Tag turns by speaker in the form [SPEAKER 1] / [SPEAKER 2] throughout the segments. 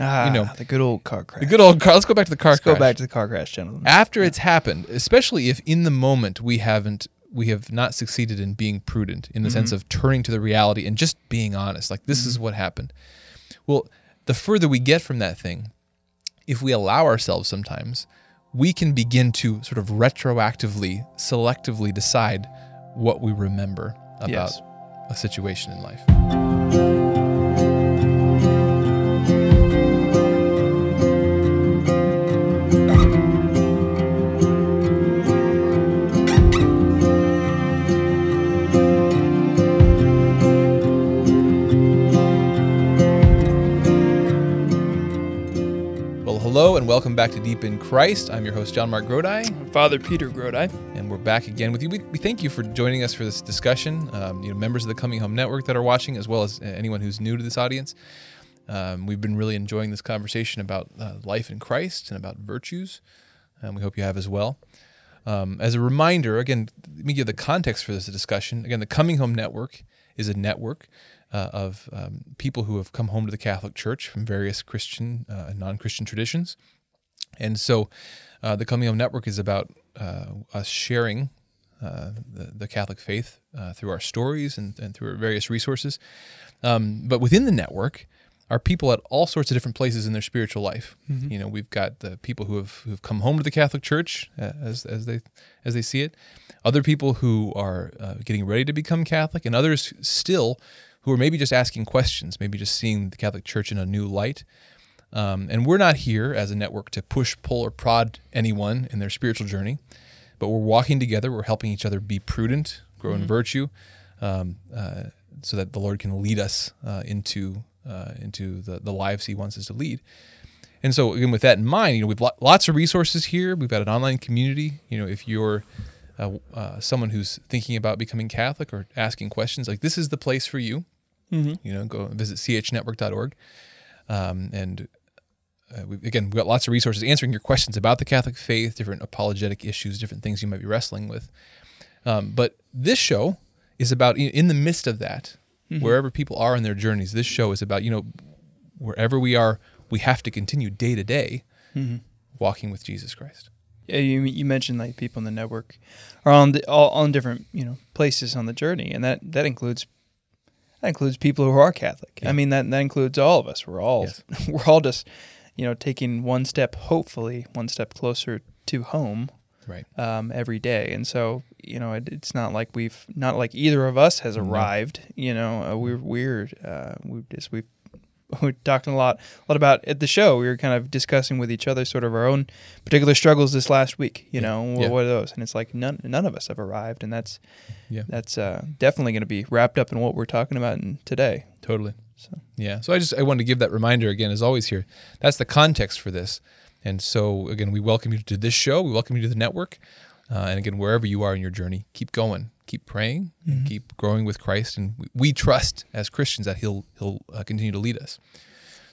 [SPEAKER 1] Ah,
[SPEAKER 2] you know,
[SPEAKER 1] the good old car crash.
[SPEAKER 2] the good old car. Let's go back to the car
[SPEAKER 1] Let's
[SPEAKER 2] crash.
[SPEAKER 1] go back to the car crash, gentlemen.
[SPEAKER 2] after it's happened, especially if in the moment we haven't we have not succeeded in being prudent in the sense of turning to the reality and just being honest. Like this is what happened. Well, the further we get from that thing, if we allow ourselves sometimes, we can begin to sort of retroactively, selectively decide what we remember about
[SPEAKER 1] Yes.
[SPEAKER 2] a situation in life. Welcome back to Deep in Christ. I'm your host, JonMarc Grodi.
[SPEAKER 1] Father Peter Grodi.
[SPEAKER 2] and we're back again with you. We, we thank you for joining us for this discussion. Um, you know, members of the Coming Home Network that are watching, as well as uh, anyone who's new to this audience. Um, we've been really enjoying this conversation about uh, life in Christ and about virtues, and we hope you have as well. Um, as a reminder, again, let me give the context for this discussion. Again, the Coming Home Network is a network uh, of um, people who have come home to the Catholic Church from various Christian uh, and non-Christian traditions. And so uh, the Coming Home Network is about uh, us sharing uh, the, the Catholic faith uh, through our stories and, and through our various resources. Um, but within the network are people at all sorts of different places in their spiritual life. You know, we've got the people who have who've come home to the Catholic Church uh, as, as they as they see it, other people who are uh, getting ready to become Catholic, and others still who are maybe just asking questions, maybe just seeing the Catholic Church in a new light. Um, and we're not here as a network to push, pull, or prod anyone in their spiritual journey, but we're walking together. We're helping each other be prudent, grow in virtue, um, uh, so that the Lord can lead us uh, into uh, into the, the lives He wants us to lead. And so, again, with that in mind, you know, we've lo- lots of resources here. We've got an online community. You know, if you're uh, uh, someone who's thinking about becoming Catholic or asking questions, like this is the place for you. You know, go visit chnetwork.org. Um, and uh, we, again, we've got lots of resources answering your questions about the Catholic faith, different apologetic issues, different things you might be wrestling with. Um, but this show is about in, the midst of that, wherever people are in their journeys. This show is about you know wherever we are, we have to continue day to day walking with Jesus Christ.
[SPEAKER 1] Yeah, you you mentioned like people in the network are on the, all on different you know places on the journey, and that that includes that includes people who are Catholic. I mean that that includes all of us. We're all
[SPEAKER 2] Yes.
[SPEAKER 1] we're all just you know taking one step, hopefully one step closer to home
[SPEAKER 2] Right.
[SPEAKER 1] um, every day. And so, you know, it, it's not like we've not like either of us has arrived. You know, uh, we're weird. Uh, we just we've we're talking a lot, a lot about at the show. We were kind of discussing with each other sort of our own particular struggles this last week. You know, what,
[SPEAKER 2] Yeah.
[SPEAKER 1] what are those? And it's like none none of us have arrived, and that's
[SPEAKER 2] Yeah.
[SPEAKER 1] that's uh, definitely going to be wrapped up in what we're talking about in today.
[SPEAKER 2] Totally.
[SPEAKER 1] So
[SPEAKER 2] Yeah. So I just I wanted to give that reminder again, as always here. That's the context for this. And so again, we welcome you to this show. We welcome you to the network. Uh, and again, wherever you are in your journey, keep going, keep praying, and keep growing with Christ. And we, we trust as Christians that He'll He'll uh, continue to lead us.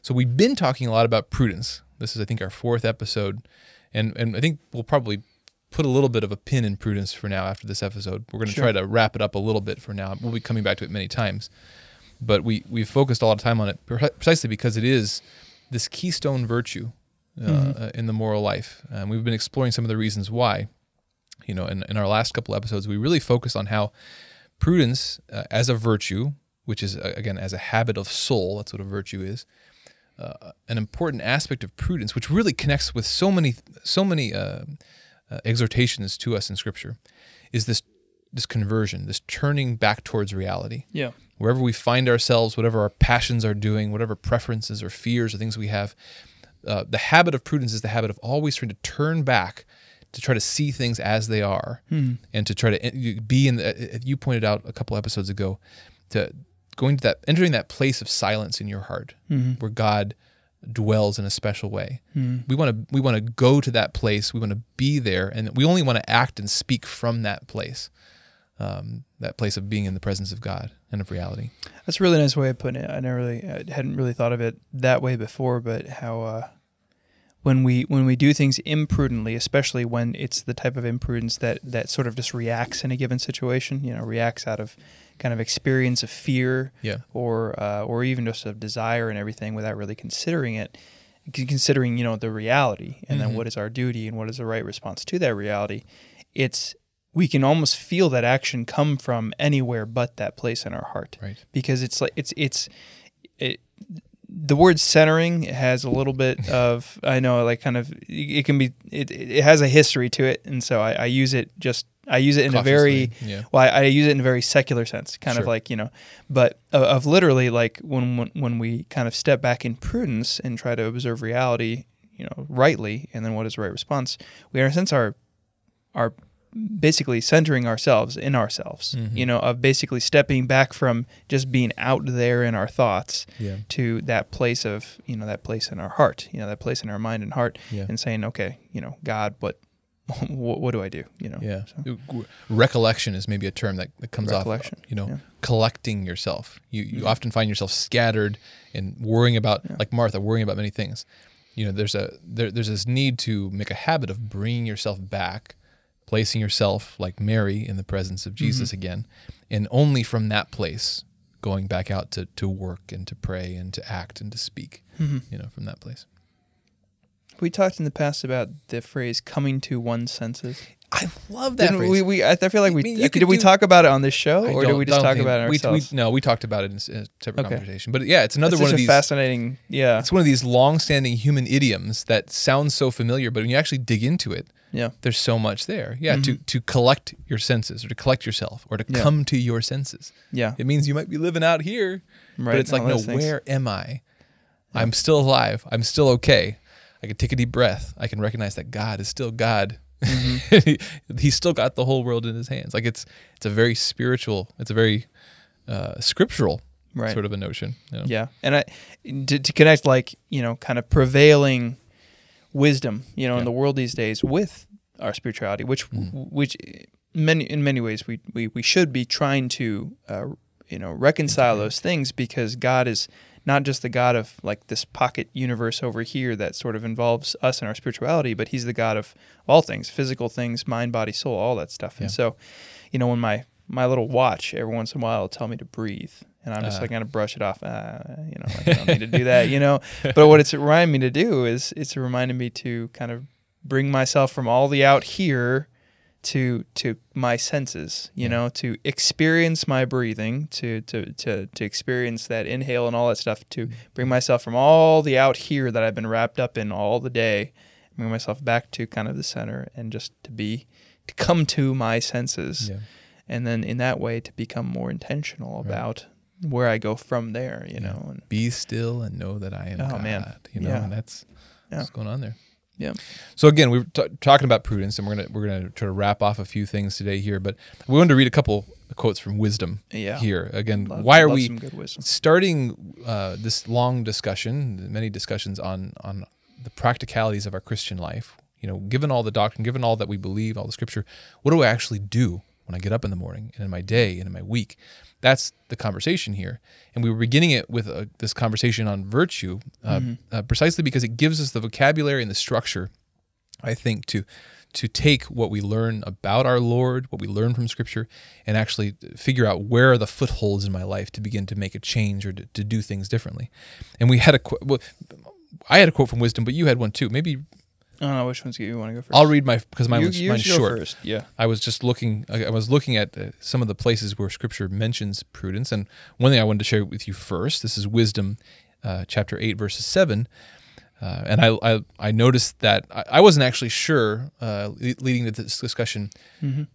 [SPEAKER 2] So we've been talking a lot about prudence. This is, I think, our fourth episode, and and I think we'll probably put a little bit of a pin in prudence for now after this episode. We're going to
[SPEAKER 1] Sure.
[SPEAKER 2] try to wrap it up a little bit for now. We'll be coming back to it many times, but we we've focused a lot of time on it precisely because it is this keystone virtue uh, uh, in the moral life, and we've been exploring some of the reasons why. You know, in, in our last couple episodes, we really focused on how prudence uh, as a virtue, which is uh, again as a habit of soul, that's what a virtue is. Uh, an important aspect of prudence, which really connects with so many, so many uh, uh, exhortations to us in Scripture, is this this conversion, this turning back towards reality
[SPEAKER 1] yeah,
[SPEAKER 2] wherever we find ourselves, whatever our passions are doing, whatever preferences or fears or things we have, uh, the habit of prudence is the habit of always trying to turn back to try to see things as they are hmm. and to try to eh, be in the, eh, eh, you pointed out a couple episodes ago to going to that entering that place of silence in your heart hmm. where god dwells in a special way. Hmm. We want to we want to go to that place. We want to be there and we only want to act and speak from that place um, that place of being in the presence of God and of reality.
[SPEAKER 1] that's a really nice way of putting it. I never really I hadn't really thought of it that way before, but how uh, when we when we do things imprudently, especially when it's the type of imprudence that that sort of just reacts in a given situation, you know, reacts out of kind of experience of fear
[SPEAKER 2] Yeah.
[SPEAKER 1] or uh, or even just of desire and everything without really considering it considering you know the reality and
[SPEAKER 2] Mhm.
[SPEAKER 1] then what is our duty and what is the right response to that reality it's we can almost feel that action come from anywhere but that place in our heart
[SPEAKER 2] Right.
[SPEAKER 1] because it's like it's it's it, the word centering has a little bit of I know like kind of it can be it, it has a history to it and so I, I use it just I use it in a very
[SPEAKER 2] yeah.
[SPEAKER 1] well I, I use it in a very secular sense kind of like you know but of, of literally like when, when when we kind of step back in prudence and try to observe reality you know rightly and then what is the right response we in a sense are are basically centering ourselves in ourselves
[SPEAKER 2] Mhm.
[SPEAKER 1] you know of basically stepping back from just being out there in our thoughts
[SPEAKER 2] Yeah.
[SPEAKER 1] to that place of you know that place in our heart you know that place in our mind and heart
[SPEAKER 2] Yeah.
[SPEAKER 1] and saying okay you know god what what, what do i do you know
[SPEAKER 2] Yeah.
[SPEAKER 1] so,
[SPEAKER 2] Recollection is maybe a term that, that comes off, you know,
[SPEAKER 1] yeah.
[SPEAKER 2] collecting yourself. You you
[SPEAKER 1] Mhm.
[SPEAKER 2] often find yourself scattered and worrying about, like Martha, worrying about many things. You know, there's a there, there's this need to make a habit of bringing yourself back, placing yourself like Mary in the presence of Jesus
[SPEAKER 1] Mm-hmm.
[SPEAKER 2] again, and only from that place going back out to to work and to pray and to act and to speak.
[SPEAKER 1] Mhm.
[SPEAKER 2] You know, from that place.
[SPEAKER 1] we talked in the past about the phrase coming to one's senses
[SPEAKER 2] I love that
[SPEAKER 1] Didn't we, we I I feel like we
[SPEAKER 2] I mean, you
[SPEAKER 1] did
[SPEAKER 2] could
[SPEAKER 1] we talk about it on this show or did
[SPEAKER 2] don't-
[SPEAKER 1] we just talk about it
[SPEAKER 2] we,
[SPEAKER 1] ourselves
[SPEAKER 2] we, no, we talked about it in s- a separate
[SPEAKER 1] Okay.
[SPEAKER 2] conversation. But yeah, it's another
[SPEAKER 1] That's
[SPEAKER 2] one of
[SPEAKER 1] a
[SPEAKER 2] these.
[SPEAKER 1] fascinating yeah
[SPEAKER 2] It's one of these long-standing human idioms that sounds so familiar, but when you actually dig into it,
[SPEAKER 1] yeah
[SPEAKER 2] there's so much there. Yeah, to to collect your senses, or to collect yourself, or to
[SPEAKER 1] Mm-hmm. Yeah.
[SPEAKER 2] come to your senses.
[SPEAKER 1] yeah
[SPEAKER 2] It means you might be living out here,
[SPEAKER 1] right
[SPEAKER 2] but it's like, no,
[SPEAKER 1] things.
[SPEAKER 2] where am I? I'm still alive. I'm still okay. I can take a deep breath. I can recognize that God is still God.
[SPEAKER 1] Mm-hmm.
[SPEAKER 2] He's still got the whole world in His hands. Like it's it's a very spiritual. It's a very uh, scriptural
[SPEAKER 1] right
[SPEAKER 2] sort of a notion. you know?
[SPEAKER 1] Yeah, and I to, to connect like you know kind of prevailing wisdom you know
[SPEAKER 2] Yeah.
[SPEAKER 1] in the world these days with our spirituality, which
[SPEAKER 2] Mhm.
[SPEAKER 1] which many in many ways we we, we should be trying to uh, you know reconcile
[SPEAKER 2] Integrate.
[SPEAKER 1] those things because God is not just the God of like this pocket universe over here that sort of involves us and our spirituality, but He's the God of all things, physical things, mind, body, soul, all that stuff.
[SPEAKER 2] Yeah.
[SPEAKER 1] And so, you know, when my my little watch every once in a while will tell me to breathe, and I'm just
[SPEAKER 2] Uh.
[SPEAKER 1] like gonna brush it off. Uh, you know, like, I don't need to do that. You know, but what it's reminding me to do is it's reminding me to kind of bring myself from all the out here to to my senses you
[SPEAKER 2] Yeah.
[SPEAKER 1] know to experience my breathing to to to to experience that inhale and all that stuff to mm-hmm. bring myself from all the out here that I've been wrapped up in all the day bring myself back to kind of the center and just to be to come to my senses
[SPEAKER 2] Yeah.
[SPEAKER 1] and then in that way to become more intentional
[SPEAKER 2] Right.
[SPEAKER 1] about where I go from there you
[SPEAKER 2] Yeah.
[SPEAKER 1] know and
[SPEAKER 2] Be still and know that I am
[SPEAKER 1] Oh,
[SPEAKER 2] God.
[SPEAKER 1] man.
[SPEAKER 2] You know, and that's what's going on there.
[SPEAKER 1] Yeah.
[SPEAKER 2] So again, we were t- talking about prudence, and we're gonna we're gonna try to wrap off a few things today here. But we wanted to read a couple quotes from wisdom
[SPEAKER 1] yeah
[SPEAKER 2] here. Again,
[SPEAKER 1] Love-
[SPEAKER 2] why are we
[SPEAKER 1] some good wisdom
[SPEAKER 2] starting uh, this long discussion, many discussions on on the practicalities of our Christian life? You know, given all the doctrine, given all that we believe, all the scripture, what do I actually do when I get up in the morning and in my day and in my week? That's the conversation here, and we were beginning it with uh, this conversation on virtue, uh, uh, precisely because it gives us the vocabulary and the structure I think to to take what we learn about our Lord, what we learn from Scripture, and actually figure out where are the footholds in my life to begin to make a change or to, to do things differently. And we had a well, I had a quote from wisdom, but you had one too. Maybe
[SPEAKER 1] I don't know which ones you want to go 1st
[SPEAKER 2] I'll read my because mine
[SPEAKER 1] you,
[SPEAKER 2] was
[SPEAKER 1] you
[SPEAKER 2] mine's short.
[SPEAKER 1] first yeah
[SPEAKER 2] I was just looking. I was looking at uh, some of the places where Scripture mentions prudence, and one thing I wanted to share with you first. This is Wisdom, uh, chapter eight, verses seven. Uh, and I, I I noticed that I, I wasn't actually sure, uh, leading to this discussion,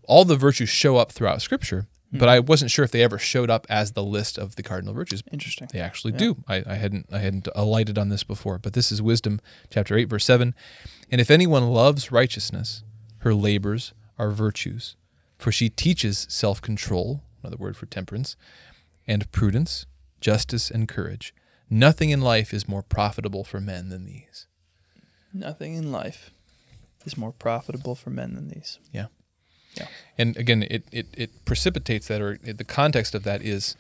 [SPEAKER 2] all the virtues show up throughout Scripture, but hmm. I wasn't sure if they ever showed up as the list of the cardinal virtues.
[SPEAKER 1] interesting
[SPEAKER 2] They actually do. I, I hadn't I hadn't alighted on this before, but this is Wisdom chapter eight verse seven. And if anyone loves righteousness, her labors are virtues, for she teaches self control, another word for temperance, and prudence, justice, and courage. Nothing in life is more profitable for men than these.
[SPEAKER 1] Nothing in life is more profitable for men than these.
[SPEAKER 2] Yeah.
[SPEAKER 1] Yeah.
[SPEAKER 2] And again, it, it, it precipitates that, or the context of that is,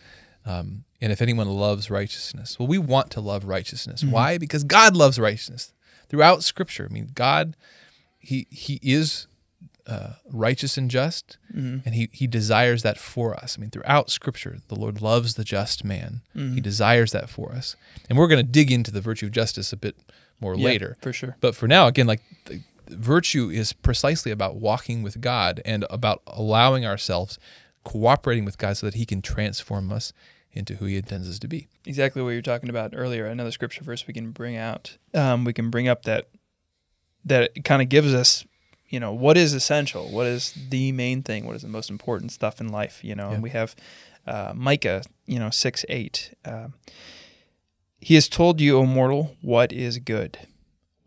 [SPEAKER 2] um, and if anyone loves righteousness, well, we want to love righteousness. Why? Because God loves righteousness throughout Scripture. I mean, God, he he is uh, righteous and just,
[SPEAKER 1] Mhm.
[SPEAKER 2] and he he desires that for us. I mean, throughout Scripture, the Lord loves the just man.
[SPEAKER 1] Mm-hmm.
[SPEAKER 2] He desires that for us, and we're going to dig into the virtue of justice a bit more
[SPEAKER 1] Yeah,
[SPEAKER 2] later.
[SPEAKER 1] for sure.
[SPEAKER 2] But for now, again, like the, virtue is precisely about walking with God and about allowing ourselves, cooperating with God, so that He can transform us into who He intends us to be.
[SPEAKER 1] exactly what you were talking about earlier. Another scripture verse we can bring out. Um, we can bring up that that kind of gives us, you know, what is essential, what is the main thing, what is the most important stuff in life, you know.
[SPEAKER 2] Yeah.
[SPEAKER 1] And we have uh, Micah, you know, six eight. Um, he has told you, O mortal, what is good.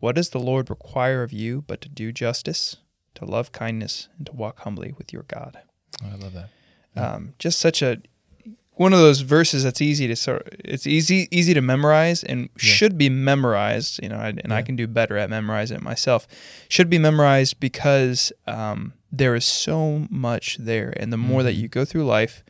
[SPEAKER 1] What does the Lord require of you but to do justice, to love kindness, and to walk humbly with your God?
[SPEAKER 2] Oh, I love that.
[SPEAKER 1] um, just such a one of those verses that's easy to sort it's easy easy to memorize and should be memorized you know and, and i can do better at memorizing it myself should be memorized because um, there is so much there and the more that
[SPEAKER 2] Mhm.
[SPEAKER 1] you go through life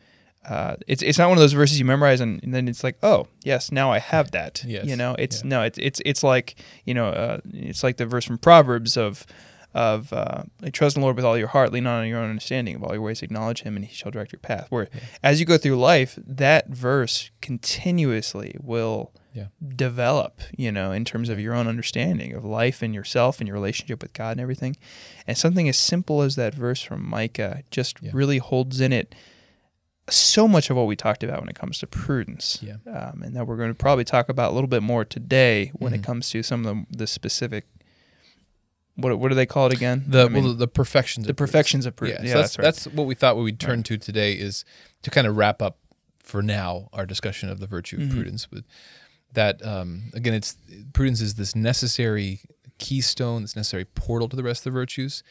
[SPEAKER 1] uh, it's it's not one of those verses you memorize and, and then it's like oh yes now I have that
[SPEAKER 2] Yes.
[SPEAKER 1] you know it's
[SPEAKER 2] Yeah.
[SPEAKER 1] no it's it's it's like you know uh, it's like the verse from Proverbs of of uh, trust in the Lord with all your heart, lean not on your own understanding, of all your ways acknowledge Him, and He shall direct your path. Where as you go through life, that verse continuously will
[SPEAKER 2] Yeah.
[SPEAKER 1] develop, you know, in terms of your own understanding of life and yourself and your relationship with God and everything. And something as simple as that verse from Micah just
[SPEAKER 2] Yeah.
[SPEAKER 1] really holds in it so much of what we talked about when it comes to prudence.
[SPEAKER 2] Yeah.
[SPEAKER 1] Um, and that we're going to probably talk about a little bit more today when it
[SPEAKER 2] Mhm.
[SPEAKER 1] comes to some of the, the specific. What, what do they call it again?
[SPEAKER 2] The
[SPEAKER 1] I mean,
[SPEAKER 2] well, the, perfections.
[SPEAKER 1] the
[SPEAKER 2] of prudence.
[SPEAKER 1] The perfections of prudence.
[SPEAKER 2] Yeah,
[SPEAKER 1] Yeah,
[SPEAKER 2] so
[SPEAKER 1] that's,
[SPEAKER 2] that's,
[SPEAKER 1] right.
[SPEAKER 2] that's what we thought what we'd turn to today is to kind of wrap up for now our discussion of the virtue of
[SPEAKER 1] Mhm.
[SPEAKER 2] prudence. With that, um, again, it's prudence is this necessary keystone, this necessary portal to the rest of the virtues,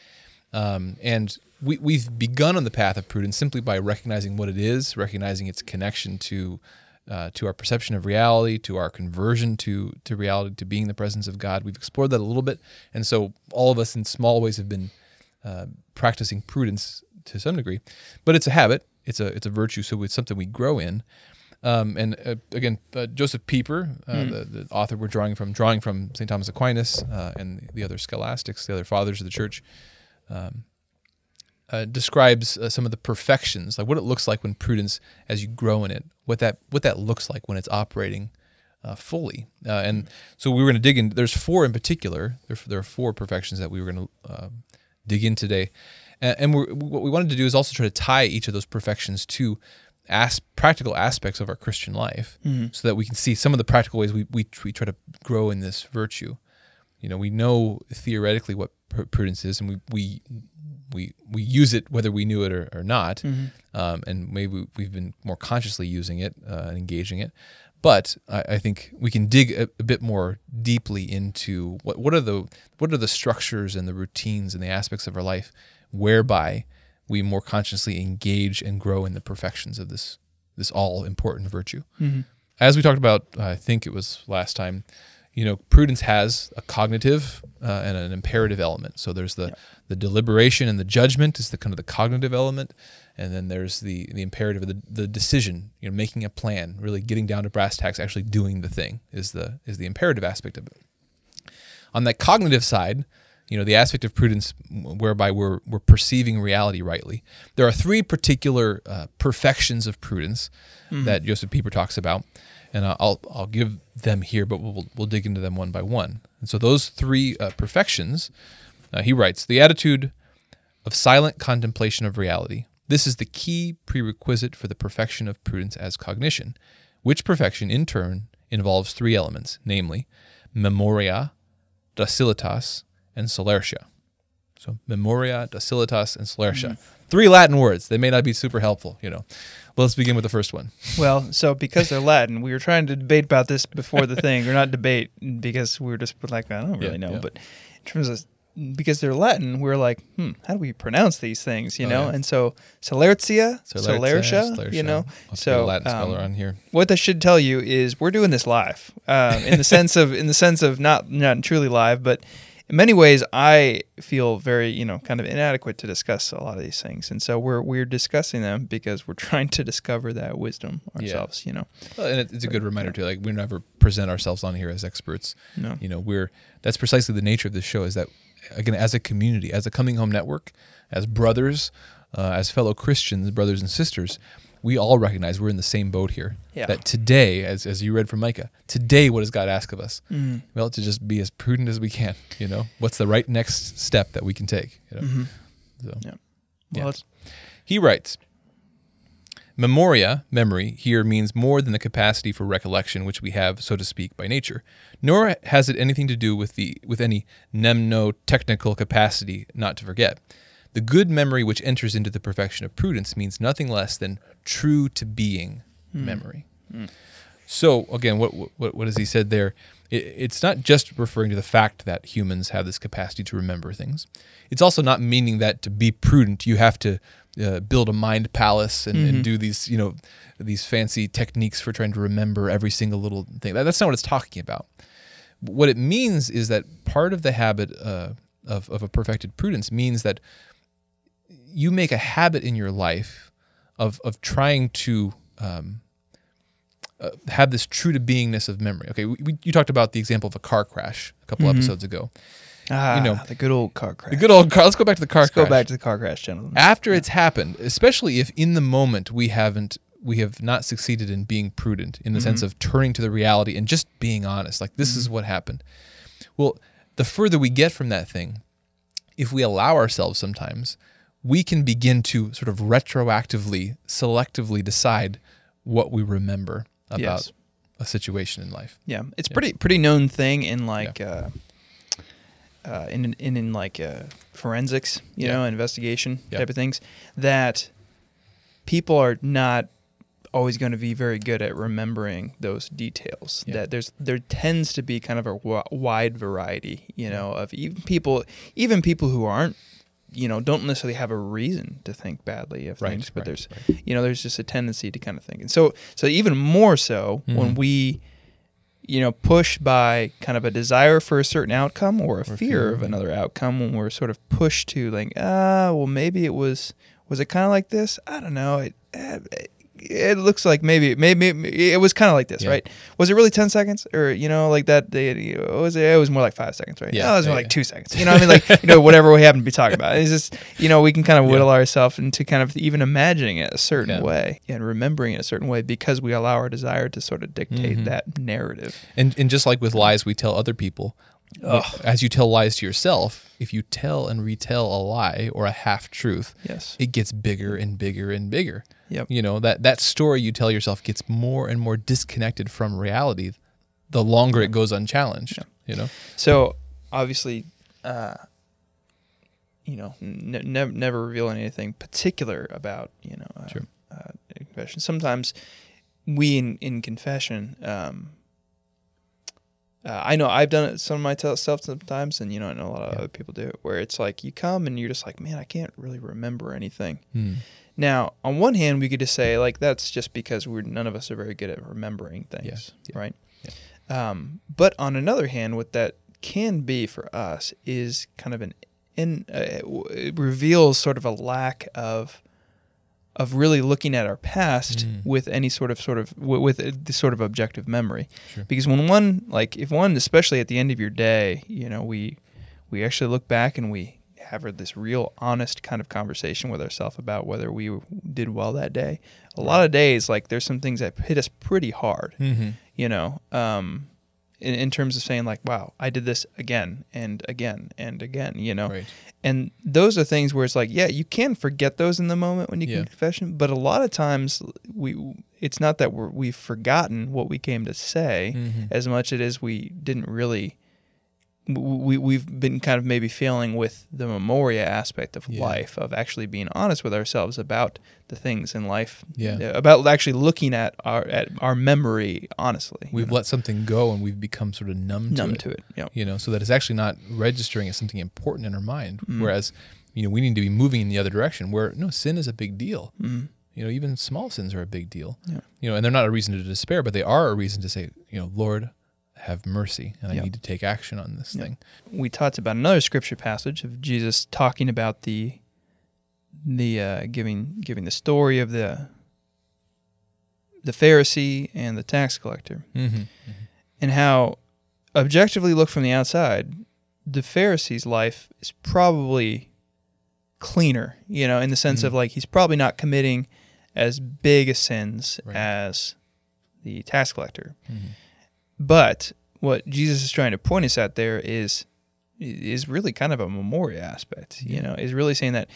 [SPEAKER 2] um, and we we've begun on the path of prudence simply by recognizing what it is, recognizing its connection to. Uh, to our perception of reality, to our conversion to to reality, to being the presence of God, we've explored that a little bit, and so all of us in small ways have been uh, practicing prudence to some degree, but it's a habit. It's a it's a virtue, so it's something we grow in. Um, and uh, again, uh, Josef Pieper, uh,
[SPEAKER 1] Hmm.
[SPEAKER 2] the, the author we're drawing from, drawing from St. Thomas Aquinas uh, and the other scholastics, the other fathers of the church, um, uh, describes uh, some of the perfections, like what it looks like when prudence, as you grow in it, what that what that looks like when it's operating uh, fully. Uh, and so we were going to dig in. There's four in particular. There, there are four perfections that we were going to uh, dig in today. And, and we're, what we wanted to do is also try to tie each of those perfections to as, practical aspects of our Christian life,
[SPEAKER 1] Mhm.
[SPEAKER 2] so that we can see some of the practical ways we, we we try to grow in this virtue. You know, we know theoretically what prudence is, and we we we we use it whether we knew it or, or not
[SPEAKER 1] Mhm.
[SPEAKER 2] um, and maybe we've been more consciously using it uh, and engaging it. But I, I think we can dig a, a bit more deeply into what what are the what are the structures and the routines and the aspects of our life whereby we more consciously engage and grow in the perfections of this this all important virtue.
[SPEAKER 1] Mhm.
[SPEAKER 2] As we talked about, I think it was last time. You know, prudence has a cognitive uh, and an imperative element. So there's the
[SPEAKER 1] Yeah.
[SPEAKER 2] the deliberation and the judgment is the kind of the cognitive element, and then there's the the imperative, the the decision. You know, making a plan, really getting down to brass tacks, actually doing the thing is the is the imperative aspect of it. On that cognitive side, you know, the aspect of prudence whereby we're we're perceiving reality rightly. There are three particular uh, perfections of prudence that Josef Pieper talks about, and I'll I'll give them here, but we'll we'll dig into them one by one. And so those three uh, perfections, uh, he writes, the attitude of silent contemplation of reality. This is the key prerequisite for the perfection of prudence as cognition, which perfection in turn involves three elements, namely memoria, docilitas, and solertia. So memoria, docilitas, and solertia. Three Latin words. They may not be super helpful, you know. But let's begin with the first one.
[SPEAKER 1] Well, so because they're Latin, we were trying to debate about this before the thing, or not debate because we were just like, I don't really
[SPEAKER 2] Yeah,
[SPEAKER 1] know.
[SPEAKER 2] yeah.
[SPEAKER 1] But in terms of because they're Latin, we are like, hmm, how do we pronounce these things? You
[SPEAKER 2] Oh,
[SPEAKER 1] know,
[SPEAKER 2] yeah.
[SPEAKER 1] and so Solertia,
[SPEAKER 2] Solertia,
[SPEAKER 1] you know. So
[SPEAKER 2] Latin
[SPEAKER 1] um,
[SPEAKER 2] on here.
[SPEAKER 1] what that should tell you is we're doing this live, um, in the sense of in the sense of not not truly live, but in many ways, I feel very, you know, kind of inadequate to discuss a lot of these things, and so we're we're discussing them because we're trying to discover that wisdom
[SPEAKER 2] Yeah.
[SPEAKER 1] ourselves. You know,
[SPEAKER 2] Well, and it's a good reminder too. Like we never present ourselves on here as experts.
[SPEAKER 1] no,
[SPEAKER 2] You know, we're that's precisely the nature of this show. Is that again, as a community, as a coming home network, as brothers, uh, as fellow Christians, brothers and sisters, we all recognize we're in the same boat here.
[SPEAKER 1] Yeah.
[SPEAKER 2] That today, as as you read from Micah, today, what does God ask of us?
[SPEAKER 1] Mm.
[SPEAKER 2] Well, to just be as prudent as we can. You know, what's the right next step that we can take? You know?
[SPEAKER 1] Mhm.
[SPEAKER 2] So.
[SPEAKER 1] Yeah.
[SPEAKER 2] Yeah.
[SPEAKER 1] Well, it's,
[SPEAKER 2] He writes Memoria, memory, here means more than the capacity for recollection which we have, so to speak, by nature, nor has it anything to do with the with any mnemotechnical capacity not to forget. The good memory which enters into the perfection of prudence means nothing less than true to being memory. So again, what what what has he said there? It, it's not just referring to the fact that humans have this capacity to remember things. It's also not meaning that to be prudent you have to uh, build a mind palace and, and do these you know these fancy techniques for trying to remember every single little thing. That, that's not what it's talking about. What it means is that part of the habit uh, of of a perfected prudence means that you make a habit in your life of of trying to um, uh, have this true to beingness of memory. Okay, we, we, you talked about the example of a car crash a couple episodes ago.
[SPEAKER 1] ah,
[SPEAKER 2] know,
[SPEAKER 1] the good old car crash.
[SPEAKER 2] The good old car. Let's go back to the car
[SPEAKER 1] Let's
[SPEAKER 2] crash.
[SPEAKER 1] go back to the car crash, gentlemen.
[SPEAKER 2] after it's happened, especially if in the moment we haven't we have not succeeded in being prudent in the sense of turning to the reality and just being honest. Like this is what happened. Well, the further we get from that thing, if we allow ourselves sometimes, we can begin to sort of retroactively, selectively decide what we remember about
[SPEAKER 1] Yes.
[SPEAKER 2] a situation in life.
[SPEAKER 1] Yeah, it's pretty pretty known thing in like uh, uh, in in in like uh, forensics, you
[SPEAKER 2] Yeah.
[SPEAKER 1] know, investigation
[SPEAKER 2] Yeah.
[SPEAKER 1] type of things that people are not always going to be very good at remembering those details.
[SPEAKER 2] Yeah.
[SPEAKER 1] That there's there tends to be kind of a wide variety, you know, of even people even people who aren't you know don't necessarily have a reason to think badly of
[SPEAKER 2] Right,
[SPEAKER 1] things but
[SPEAKER 2] right,
[SPEAKER 1] there's
[SPEAKER 2] right.
[SPEAKER 1] you know there's just a tendency to kind of think and so so even more so when
[SPEAKER 2] Mhm.
[SPEAKER 1] we you know pushed by kind of a desire for a certain outcome or a
[SPEAKER 2] Or
[SPEAKER 1] fear,
[SPEAKER 2] fear,
[SPEAKER 1] of another outcome when we're sort of pushed to like ah well maybe it was was it kind of like this i don't know it eh, it looks like maybe maybe it was kind of like this
[SPEAKER 2] Yeah.
[SPEAKER 1] right was it really 10 seconds or you know like that they, was it, it was more like five seconds right
[SPEAKER 2] Yeah,
[SPEAKER 1] no, it was
[SPEAKER 2] yeah,
[SPEAKER 1] more like
[SPEAKER 2] yeah.
[SPEAKER 1] two seconds you know what i mean like you know whatever we happen to be talking about it's just you know we can kind of
[SPEAKER 2] Yeah.
[SPEAKER 1] whittle ourselves into kind of even imagining it a certain
[SPEAKER 2] Yeah.
[SPEAKER 1] way and remembering it a certain way because we allow our desire to sort of dictate
[SPEAKER 2] Mhm.
[SPEAKER 1] that narrative
[SPEAKER 2] And and just like with lies we tell other people,
[SPEAKER 1] Ugh.
[SPEAKER 2] as you tell lies to yourself, if you tell and retell a lie or a half truth,
[SPEAKER 1] yes
[SPEAKER 2] it gets bigger and bigger and bigger.
[SPEAKER 1] Yep.
[SPEAKER 2] You know, that that story you tell yourself gets more and more disconnected from reality the longer it goes unchallenged, you know.
[SPEAKER 1] So obviously, uh, you know, ne- never never revealing anything particular about you know uh,
[SPEAKER 2] Sure.
[SPEAKER 1] uh, confession. Sometimes we in in confession. Um, uh, I know I've done it some of my t- stuff sometimes, and you know I know a lot of
[SPEAKER 2] Yeah.
[SPEAKER 1] other people do it. Where it's like you come and you're just like, man, I can't really remember anything.
[SPEAKER 2] Hmm.
[SPEAKER 1] Now, on one hand, we could just say like that's just because we're none of us are very good at remembering things,
[SPEAKER 2] yeah,
[SPEAKER 1] right? Um, but on another hand, what that can be for us is kind of an in uh, it reveals sort of a lack of of really looking at our past
[SPEAKER 2] Mm.
[SPEAKER 1] with any sort of sort of wi- with uh, this sort of objective memory
[SPEAKER 2] Sure.
[SPEAKER 1] because when one like if one especially at the end of your day you know we we actually look back and we have this real honest kind of conversation with ourselves about whether we did well that day a lot of days like there's some things that hit us pretty hard
[SPEAKER 2] Mm-hmm.
[SPEAKER 1] you know um in, in terms of saying like wow i did this again and again and again you know
[SPEAKER 2] Right.
[SPEAKER 1] and those are things where it's like yeah you can forget those in the moment when you
[SPEAKER 2] Yeah.
[SPEAKER 1] can confession but a lot of times we it's not that we're, we've forgotten what we came to say
[SPEAKER 2] Mhm.
[SPEAKER 1] as much as it is we didn't really we, we've been kind of maybe failing with the memoria aspect of
[SPEAKER 2] Yeah.
[SPEAKER 1] life of actually being honest with ourselves about the things in life
[SPEAKER 2] Yeah.
[SPEAKER 1] about actually looking at our at our memory honestly
[SPEAKER 2] We've
[SPEAKER 1] know,
[SPEAKER 2] let something go and we've become sort of numb,
[SPEAKER 1] numb
[SPEAKER 2] to it.
[SPEAKER 1] to it yeah
[SPEAKER 2] you know, so that it's actually not registering as something important in our mind.
[SPEAKER 1] Mm.
[SPEAKER 2] Whereas, you know, we need to be moving in the other direction where no sin is a big deal.
[SPEAKER 1] mm
[SPEAKER 2] You know, even small sins are a big deal.
[SPEAKER 1] Yeah.
[SPEAKER 2] You know, and they're not a reason to despair, but they are a reason to say, you know, Lord, have mercy and I
[SPEAKER 1] Yep.
[SPEAKER 2] need to take action on this
[SPEAKER 1] Yep.
[SPEAKER 2] thing.
[SPEAKER 1] we talked about another scripture passage of Jesus talking about the the uh, giving giving the story of the the Pharisee and the tax collector
[SPEAKER 2] Mm-hmm.
[SPEAKER 1] and how objectively looked from the outside the Pharisee's life is probably cleaner you know in the sense of
[SPEAKER 2] Mhm.
[SPEAKER 1] like he's probably not committing as big a sins
[SPEAKER 2] Right.
[SPEAKER 1] as the tax collector
[SPEAKER 2] Mm-hmm.
[SPEAKER 1] But what Jesus is trying to point us at there is is really kind of a memorial aspect. You know, is really saying that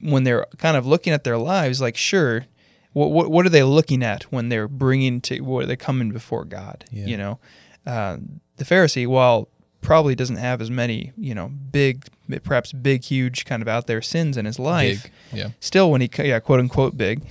[SPEAKER 1] when they're kind of looking at their lives, like sure, what what, what are they looking at when they're bringing to what are they're coming before God?
[SPEAKER 2] Yeah.
[SPEAKER 1] You know, uh, the Pharisee, while probably doesn't have as many, you know, big, perhaps big, huge kind of out there sins in his life
[SPEAKER 2] Big. Yeah.
[SPEAKER 1] still when he yeah quote unquote big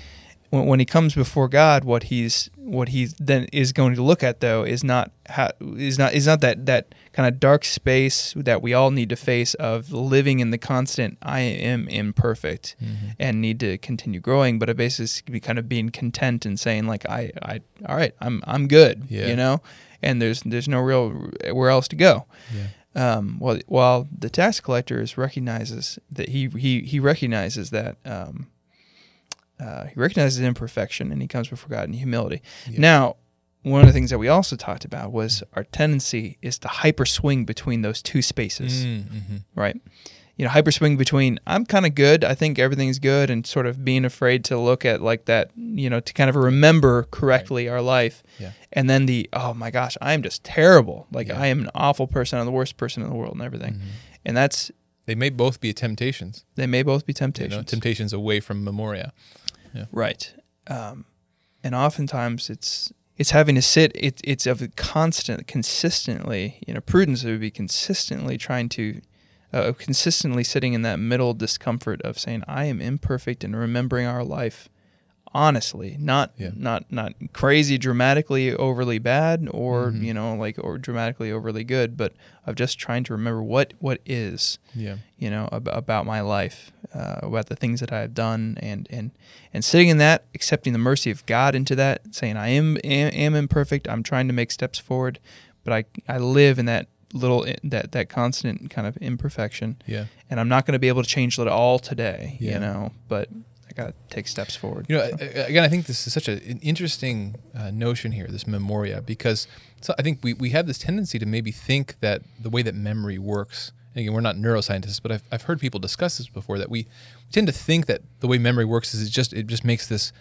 [SPEAKER 1] when, when he comes before god what he's what he then is going to look at though is not how, is not is not that that kind of dark space that we all need to face of living in the constant i am imperfect
[SPEAKER 2] Mm-hmm.
[SPEAKER 1] and need to continue growing but a basis be kind of being content and saying like i i all right i'm i'm good
[SPEAKER 2] Yeah.
[SPEAKER 1] you know and there's there's no real where else to go
[SPEAKER 2] Yeah.
[SPEAKER 1] um, while while the tax collector is recognizes that he he he recognizes that um, uh, he recognizes imperfection and he comes before God in humility.
[SPEAKER 2] Yeah.
[SPEAKER 1] Now, one of the things that we also talked about was our tendency is to hyper swing between those two spaces,
[SPEAKER 2] Mm-hmm.
[SPEAKER 1] right? You know, hyper swing between I'm kind of good, I think everything's good, and sort of being afraid to look at like that, you know, to kind of remember correctly our life,
[SPEAKER 2] Yeah.
[SPEAKER 1] and then the oh my gosh, I'm just terrible, like
[SPEAKER 2] Yeah.
[SPEAKER 1] I am an awful person, I'm the worst person in the world, and everything,
[SPEAKER 2] Mhm.
[SPEAKER 1] and that's
[SPEAKER 2] They may both be temptations.
[SPEAKER 1] they may both be
[SPEAKER 2] You
[SPEAKER 1] temptations,
[SPEAKER 2] know, temptations away from Memoria.
[SPEAKER 1] Right? Um, and oftentimes it's it's having to sit. It, it's of constant, consistently. You know, prudence would be consistently trying to, uh, consistently sitting in that middle discomfort of saying, "I am imperfect," and remembering our life honestly, not
[SPEAKER 2] Yeah.
[SPEAKER 1] not not crazy, dramatically overly bad, or
[SPEAKER 2] Mhm.
[SPEAKER 1] you know, like or dramatically overly good, but of just trying to remember what what is
[SPEAKER 2] Yeah.
[SPEAKER 1] you know, ab- about my life, uh, about the things that I have done, and and and sitting in that, accepting the mercy of God into that, saying I am am, am imperfect. I'm trying to make steps forward, but I I live in that little that that constant kind of imperfection,
[SPEAKER 2] Yeah.
[SPEAKER 1] and I'm not going to be able to change it all today,
[SPEAKER 2] Yeah.
[SPEAKER 1] you know. But got to take steps forward.
[SPEAKER 2] You know, a- again, I think this is such a, an interesting uh, notion here, this memoria, because so I think we, we have this tendency to maybe think that the way that memory works, and again, we're not neuroscientists, but I've, I've heard people discuss this before, that we tend to think that the way memory works is it just it just makes this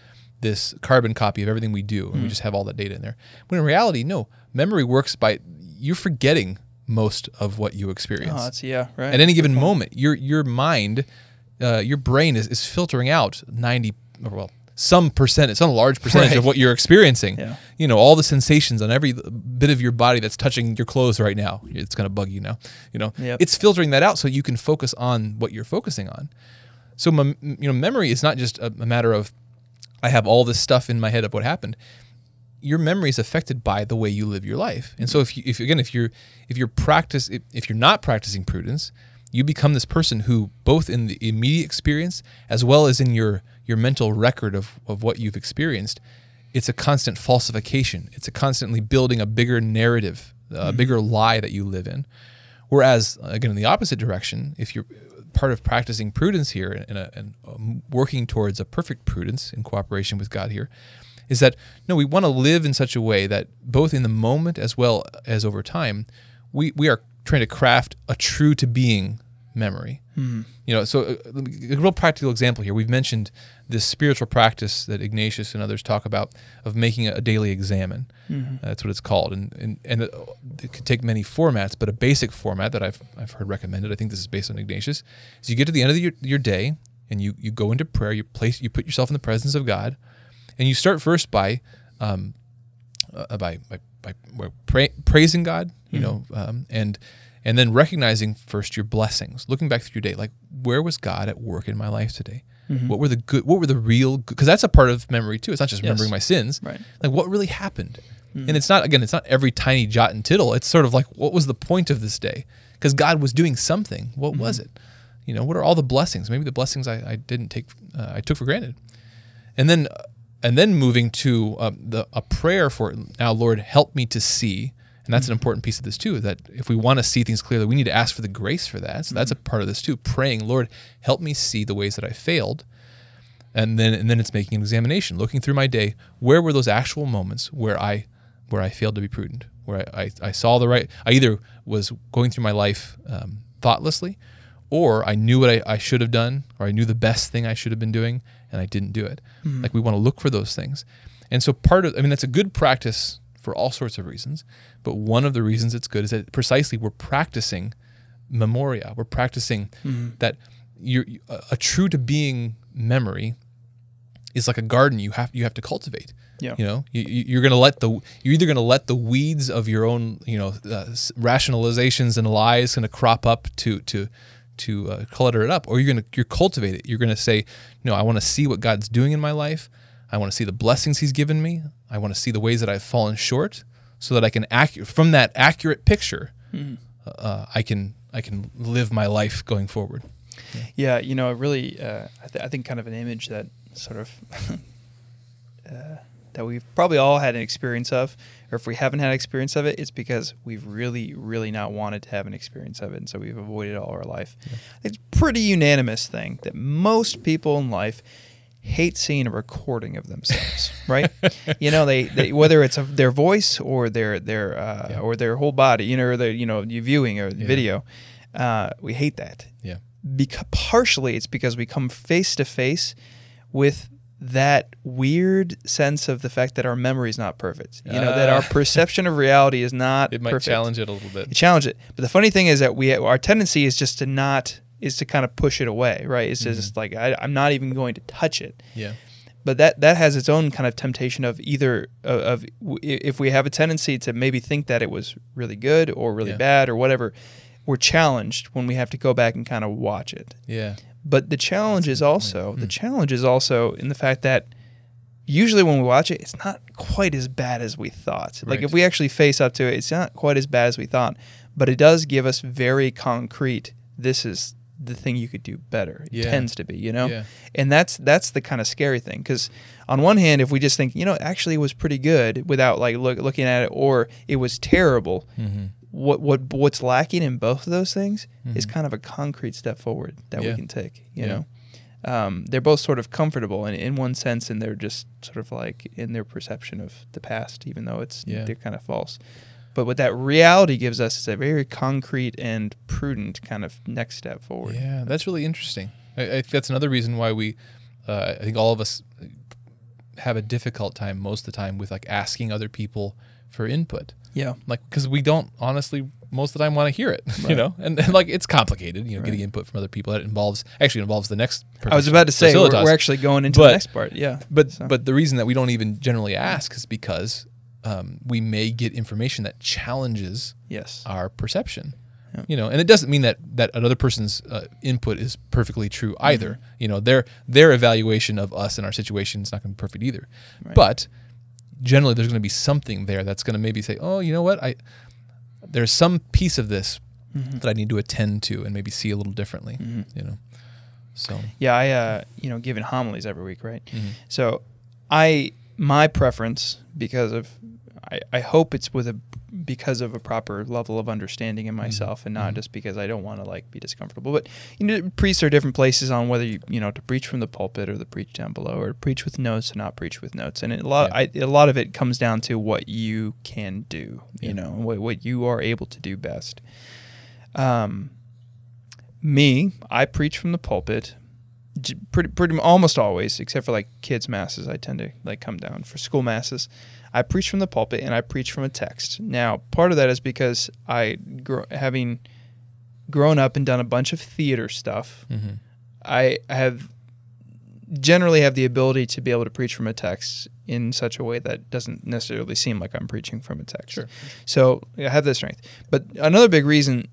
[SPEAKER 2] this carbon copy of everything we do, and we just have all that data in there. When in reality, no, memory works by you're forgetting most of what you experience
[SPEAKER 1] oh, that's yeah, right.
[SPEAKER 2] at any given moment your your mind uh, your brain is, is filtering out 90 or well some percentage some large percentage
[SPEAKER 1] Right.
[SPEAKER 2] of what you're experiencing
[SPEAKER 1] Yeah.
[SPEAKER 2] you know all the sensations on every bit of your body that's touching your clothes right now it's going to bug you now you know
[SPEAKER 1] Yep.
[SPEAKER 2] it's filtering that out so you can focus on what you're focusing on so you know memory is not just a, a matter of i have all this stuff in my head of what happened your memory is affected by the way you live your life. And so if you if again if you're if you're practice if, if you're not practicing prudence, you become this person who both in the immediate experience as well as in your your mental record of, of what you've experienced, it's a constant falsification. It's a constantly building a bigger narrative, a bigger lie that you live in. Whereas again in the opposite direction, if you're part of practicing prudence here and, a, and um, working towards a perfect prudence in cooperation with God here, is that no, we want to live in such a way that both in the moment as well as over time, we we are trying to craft a true to being memory. You know, so uh, let me- a real practical example here. We've mentioned this spiritual practice that Ignatius and others talk about of making a daily examen. That's what it's called, and and and it, it could take many formats, but a basic format that I've I've heard recommended. I think this is based on Ignatius. Is you get to the end of your, your day and you you go into prayer. You place you put yourself in the presence of God, and you start first by um, uh, by by, by, by pra- praising God, you know, um, and and then recognizing first your blessings, looking back through your day, like where was God at work in my life today? What were the good? What were the real? Because that's a part of memory too. It's not just
[SPEAKER 1] Yes.
[SPEAKER 2] remembering my sins,
[SPEAKER 1] Right.
[SPEAKER 2] Like what really happened, and it's not again, it's not every tiny jot and tittle. It's sort of like what was the point of this day? Because God was doing something. What was it? You know, what are all the blessings? Maybe the blessings I, I didn't take, uh, I took for granted and then and then moving to um, the a prayer for now lord help me to see And that's an important piece of this too. That if we want to see things clearly, we need to ask for the grace for that. So that's a part of this too. Praying, Lord, help me see the ways that I failed, and then and then it's making an examination, looking through my day. Where were those actual moments where I where I failed to be prudent, where I, I, I saw the right. I either was going through my life um, thoughtlessly, or I knew what I, I should have done, or I knew the best thing I should have been doing, and I didn't do it. Like we want to look for those things. And so part of, I mean, that's a good practice for all sorts of reasons. But one of the reasons it's good is that precisely we're practicing memoria. We're practicing that you're, a, true to being memory is like a garden you have you have to cultivate.
[SPEAKER 1] Yeah.
[SPEAKER 2] You know, you, going to let the you're either going to let the weeds of your own you know uh, rationalizations and lies going to crop up to to to uh, clutter it up, or you're going to you're cultivate it. You're going to say, no, I want to see what God's doing in my life. I want to see the blessings He's given me. I want to see the ways that I've fallen short, so that I can accurate from that accurate picture. Uh, I can I can live my life going forward.
[SPEAKER 1] Yeah, you know, really, uh, I, th- I think kind of an image that sort of uh, that we've probably all had an experience of, or if we haven't had experience of it, it's because we've really, really not wanted to have an experience of it, and so we've avoided it all our life. It's a pretty unanimous thing that most people in life hate seeing a recording of themselves, right? you know, they, they whether it's of their voice or their their uh,
[SPEAKER 2] Yeah.
[SPEAKER 1] or their whole body, you know, or their you know, you viewing or
[SPEAKER 2] Yeah.
[SPEAKER 1] video. Uh, we hate that
[SPEAKER 2] Yeah.
[SPEAKER 1] because partially it's because we come face to face with that weird sense of the fact that our memory is not perfect. You know that our
[SPEAKER 2] Ah.
[SPEAKER 1] perception of reality is not
[SPEAKER 2] It might
[SPEAKER 1] perfect.
[SPEAKER 2] challenge it a little bit.
[SPEAKER 1] It challenge it. But the funny thing is that we our tendency is just to not is to kind of push it away, right? It's
[SPEAKER 2] Mm-hmm.
[SPEAKER 1] just like I, I'm not even going to touch it.
[SPEAKER 2] Yeah.
[SPEAKER 1] But that that has its own kind of temptation of either of, of if we have a tendency to maybe think that it was really good or really
[SPEAKER 2] Yeah.
[SPEAKER 1] bad or whatever, we're challenged when we have to go back and kind of watch it.
[SPEAKER 2] Yeah.
[SPEAKER 1] But the challenge is also
[SPEAKER 2] Hmm.
[SPEAKER 1] the challenge is also in the fact that usually when we watch it, it's not quite as bad as we thought. Like if we actually face up to it, it's not quite as bad as we thought. But it does give us very concrete. This is the thing you could do better. It
[SPEAKER 2] Yeah.
[SPEAKER 1] tends to be, you know,
[SPEAKER 2] Yeah.
[SPEAKER 1] and that's that's the kind of scary thing. Because on one hand, if we just think, you know, actually it was pretty good without like look, looking at it, or it was terrible.
[SPEAKER 2] Mm-hmm.
[SPEAKER 1] What what what's lacking in both of those things is
[SPEAKER 2] Mhm.
[SPEAKER 1] kind of a concrete step forward that
[SPEAKER 2] Yeah.
[SPEAKER 1] we can take. You know, um, they're both sort of comfortable in, in one sense, and they're just sort of like in their perception of the past, even though it's they're kind of false. But what that reality gives us is a very concrete and prudent kind of next step forward.
[SPEAKER 2] Yeah, that's really interesting. I, I think that's another reason why we, uh, I think all of us have a difficult time most of the time with like asking other people for input,
[SPEAKER 1] Yeah.
[SPEAKER 2] like because we don't honestly most of the time want to hear it, you know, and, and like it's complicated, you know,
[SPEAKER 1] Right.
[SPEAKER 2] getting input from other people. That involves actually involves the next.
[SPEAKER 1] I was about to say we're, we're actually going into
[SPEAKER 2] But-
[SPEAKER 1] the next part. Yeah.
[SPEAKER 2] But
[SPEAKER 1] So-
[SPEAKER 2] but the reason that we don't even generally ask is because um, we may get information that challenges
[SPEAKER 1] yes.
[SPEAKER 2] our perception.
[SPEAKER 1] Yeah.
[SPEAKER 2] You know, and it doesn't mean that that another person's uh, input is perfectly true
[SPEAKER 1] Mm-hmm.
[SPEAKER 2] either. You know, their their evaluation of us and our situation is not going to be perfect either.
[SPEAKER 1] Right.
[SPEAKER 2] But generally, there's going to be something there that's going to maybe say, "Oh, you know what? I there's some piece of this
[SPEAKER 1] Mhm.
[SPEAKER 2] that I need to attend to and maybe see a little differently."
[SPEAKER 1] Mhm.
[SPEAKER 2] You know, so
[SPEAKER 1] Yeah, I uh, you know, giving homilies every week, right?
[SPEAKER 2] mhm.
[SPEAKER 1] So, I my preference because of I, I hope it's with a because of a proper level of understanding in myself and not
[SPEAKER 2] Mhm.
[SPEAKER 1] just because I don't want to like be discomfortable. But you know, priests are different places on whether you you know to preach from the pulpit or to preach down below or to preach with notes or not preach with notes. And it, a lot
[SPEAKER 2] Yeah.
[SPEAKER 1] I, a lot of it comes down to what you can do,
[SPEAKER 2] Yeah.
[SPEAKER 1] you know, what what you are able to do best. Um, me, I preach from the pulpit pretty pretty almost always except for like kids masses i tend to like come down for school masses i preach from the pulpit and i preach from a text now part of that is because i gr- having grown up and done a bunch of theater stuff
[SPEAKER 2] Mhm.
[SPEAKER 1] i have generally have the ability to be able to preach from a text in such a way that doesn't necessarily seem like i'm preaching from a text
[SPEAKER 2] Sure.
[SPEAKER 1] so I have that strength. But another big reason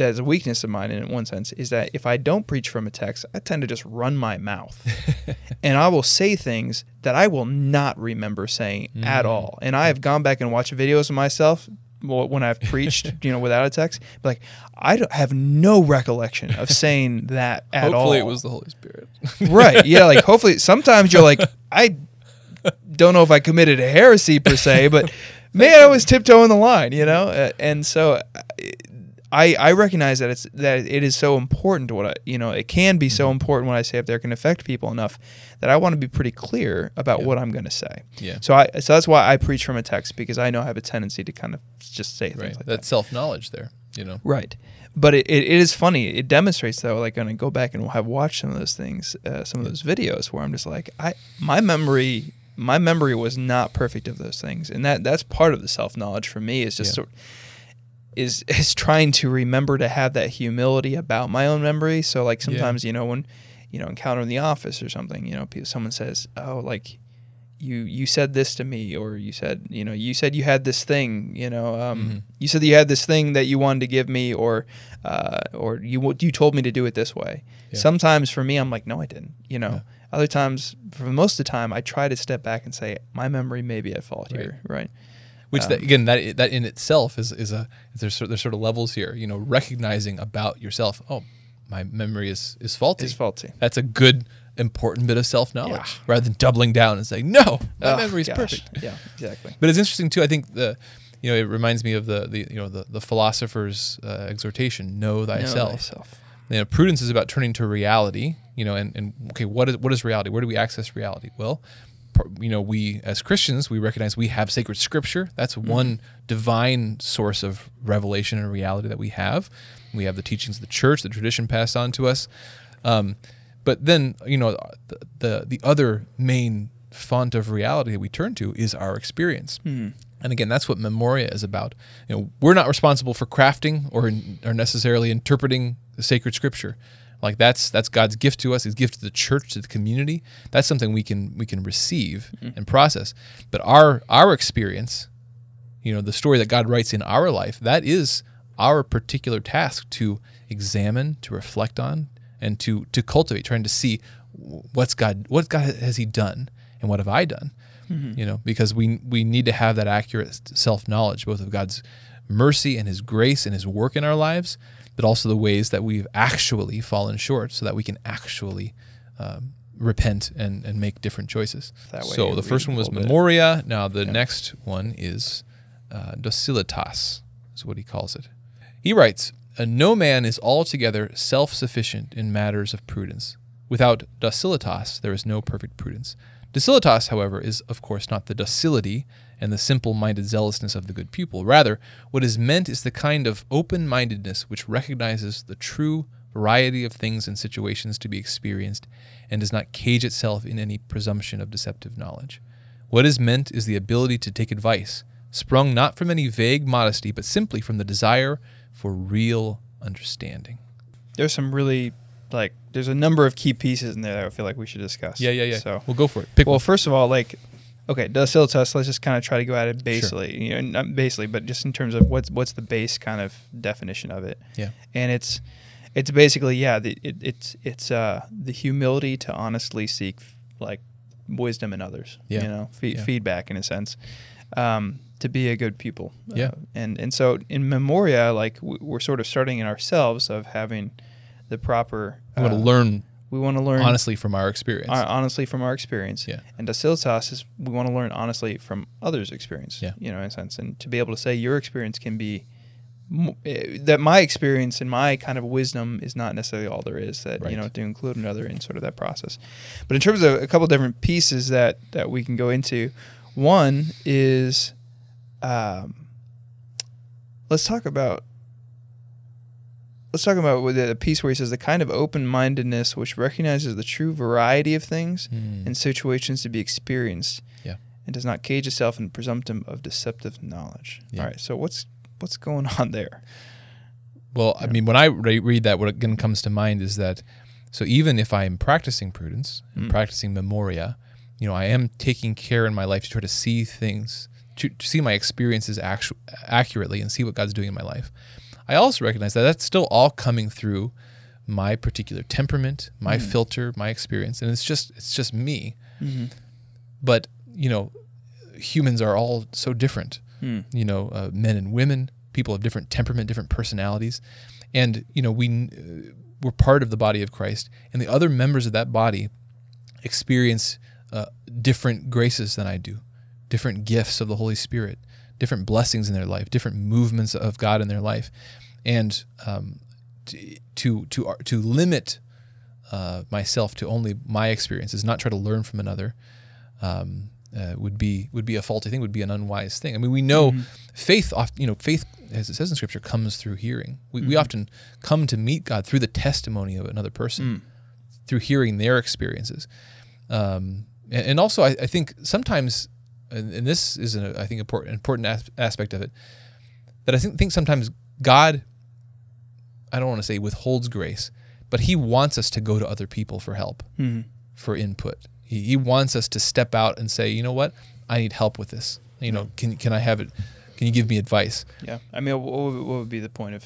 [SPEAKER 1] that is a weakness of mine in one sense is that if I don't preach from a text, I tend to just run my mouth. and I will say things that I will not remember saying at
[SPEAKER 2] Mm.
[SPEAKER 1] all. And I have gone back and watched videos of myself when I've preached, you know, without a text. Like I don't have no recollection of saying that at all.
[SPEAKER 2] Hopefully, it was the Holy Spirit.
[SPEAKER 1] right. Yeah, like hopefully sometimes you're like I don't know if I committed a heresy per se, but man, I was tiptoeing the line, you know, Uh, and so I I recognize that it's that it is so important to what I you know it can be
[SPEAKER 2] Mm-hmm.
[SPEAKER 1] so important when I say if there can affect people enough that I want to be pretty clear about
[SPEAKER 2] Yeah.
[SPEAKER 1] what I'm going to say.
[SPEAKER 2] Yeah.
[SPEAKER 1] So I so that's why I preach from a text because I know I have a tendency to kind of just say things
[SPEAKER 2] Right.
[SPEAKER 1] like
[SPEAKER 2] That's
[SPEAKER 1] that.
[SPEAKER 2] self knowledge there. You know.
[SPEAKER 1] Right. But it, it, it is funny. It demonstrates though, like when I go back and have watched some of those things, uh, some of those videos where I'm just like, I my memory my memory was not perfect of those things, and that that's part of the self knowledge for me is just
[SPEAKER 2] Yeah.
[SPEAKER 1] sort is is trying to remember to have that humility about my own memory. So like sometimes you know when you know encounter in the office or something, you know, people, someone says, oh like you you said this to me or you said you know you said you had this thing you know um,
[SPEAKER 2] Mhm.
[SPEAKER 1] you said that you had this thing that you wanted to give me or uh, or you you told me to do it this way
[SPEAKER 2] Yeah.
[SPEAKER 1] sometimes for me i'm like no i didn't you know
[SPEAKER 2] Yeah.
[SPEAKER 1] other times for most of the time i try to step back and say my memory may be at fault
[SPEAKER 2] Right.
[SPEAKER 1] here right
[SPEAKER 2] Which that,
[SPEAKER 1] Um,
[SPEAKER 2] again, that that in itself is is a there's sort- there's sort of levels here. You know, recognizing about yourself. Oh, my memory is is faulty.
[SPEAKER 1] is faulty
[SPEAKER 2] That's a good important bit of self knowledge
[SPEAKER 1] Yeah.
[SPEAKER 2] rather than doubling down and saying no, my
[SPEAKER 1] Oh,
[SPEAKER 2] memory is perfect.
[SPEAKER 1] yeah exactly
[SPEAKER 2] But it's interesting too. I think the you know it reminds me of the the you know the the philosopher's uh, exhortation: know thyself.
[SPEAKER 1] Know
[SPEAKER 2] thyself. You know, prudence is about turning to reality. You know, and, and okay, what is what is reality? Where do we access reality? Well, you know, we as Christians we recognize we have sacred Scripture. That's
[SPEAKER 1] Mm-hmm.
[SPEAKER 2] one divine source of revelation and reality that we have. We have the teachings of the church, the tradition passed on to us. Um, but then you know the, the the other main font of reality that we turn to is our experience.
[SPEAKER 1] Hmm.
[SPEAKER 2] And again, that's what Memoria is about. You know, we're not responsible for crafting or or necessarily interpreting the sacred scripture. Like that's that's God's gift to us. His gift to the church, to the community. That's something we can we can receive mm-hmm. and process. But our our experience, you know, the story that God writes in our life, that is our particular task to examine, to reflect on, and to to cultivate, trying to see what's God what God has He done and what have I done mm-hmm. you know because we we need to have that accurate self knowledge both of God's mercy and his grace and his work in our lives but also the ways that we've actually fallen short so that we can actually um, repent and and make different choices.
[SPEAKER 1] That way
[SPEAKER 2] so the first one was
[SPEAKER 1] a little bit.
[SPEAKER 2] memoria. Now the next one is uh, docilitas is what he calls it. He writes "Uh, no man is altogether self-sufficient in matters of prudence. Without docilitas there is no perfect prudence. Docilitas, however, is of course not the docility and the simple minded zealousness of the good pupil. Rather, what is meant is the kind of open mindedness which recognizes the true variety of things and situations to be experienced and does not cage itself in any presumption of deceptive knowledge. What is meant is the ability to take advice, sprung not from any vague modesty, but simply from the desire for real understanding.
[SPEAKER 1] there's some really like there's a number of key pieces in there that I feel like we should discuss.
[SPEAKER 2] Yeah, yeah, yeah.
[SPEAKER 1] So
[SPEAKER 2] we'll go for it. Pick
[SPEAKER 1] well,
[SPEAKER 2] one.
[SPEAKER 1] first of all, like okay, docilitas. Let's just kind of try to go at it basically, you know, not basically, but just in terms of what's what's the base kind of definition of it.
[SPEAKER 2] Yeah.
[SPEAKER 1] and it's it's basically yeah, the, it, it's it's uh the humility to honestly seek like wisdom in others.
[SPEAKER 2] Yeah.
[SPEAKER 1] you know, fe-
[SPEAKER 2] Yeah.
[SPEAKER 1] feedback in a sense. Um, to be a good pupil.
[SPEAKER 2] Yeah.
[SPEAKER 1] Uh, and and so in Memoria, like we're sort of starting in ourselves of having the proper.
[SPEAKER 2] I want to
[SPEAKER 1] uh,
[SPEAKER 2] learn
[SPEAKER 1] We want to learn
[SPEAKER 2] honestly from our experience.
[SPEAKER 1] uh, honestly from our experience.
[SPEAKER 2] Yeah.
[SPEAKER 1] And docilitas is we want to learn honestly from others' experience.
[SPEAKER 2] Yeah.
[SPEAKER 1] You know, in a sense, and to be able to say your experience can be eh, that my experience and my kind of wisdom is not necessarily all there is. That
[SPEAKER 2] Right.
[SPEAKER 1] you know to include another in sort of that process. But in terms of a couple different pieces that that we can go into, one is, um, let's talk about. Let's talk about the piece where he says the kind of open mindedness which recognizes the true variety of things
[SPEAKER 2] Hmm.
[SPEAKER 1] and situations to be experienced.
[SPEAKER 2] Yeah.
[SPEAKER 1] And does not cage itself in the presumptive of deceptive knowledge.
[SPEAKER 2] Yeah.
[SPEAKER 1] All right. So what's what's going on there?
[SPEAKER 2] Well, I mean, when I re- read that, what again comes to mind is that so even if I'm practicing prudence and
[SPEAKER 1] Mm.
[SPEAKER 2] practicing memoria, you know, I am taking care in my life to try to see things, to, to see my experiences actu- accurately and see what God's doing in my life. I also recognize that that's still all coming through my particular temperament, my
[SPEAKER 1] Mm.
[SPEAKER 2] filter, my experience, and it's just it's just me.
[SPEAKER 1] Mm-hmm.
[SPEAKER 2] But you know, humans are all so different
[SPEAKER 1] Hmm.
[SPEAKER 2] you know, uh, men and women, people of different temperament, different personalities, and you know, we uh, we're part of the body of Christ, and the other members of that body experience uh, different graces than I do, different gifts of the Holy Spirit, different blessings in their life, different movements of God in their life, and um, to to to, to limit uh, myself to only my experiences, not try to learn from another. Um, uh, would be would be a faulty thing, would be an unwise thing. I mean, we know
[SPEAKER 1] Mm-hmm.
[SPEAKER 2] faith, you know, faith, as it says in Scripture, comes through hearing. We,
[SPEAKER 1] Mm-hmm.
[SPEAKER 2] we often come to meet God through the testimony of another person,
[SPEAKER 1] Mm.
[SPEAKER 2] through hearing their experiences, um, and, and also I, I think sometimes, and, and this is an I think important important aspect of it, that I think think sometimes God, I don't want to say withholds grace, but He wants us to go to other people for help
[SPEAKER 1] Mhm.
[SPEAKER 2] for input. He, he wants us to step out and say, you know what, I need help with this. You know, can can I have it? Can you give me advice?
[SPEAKER 1] Yeah, I mean, what would, what would be the point of,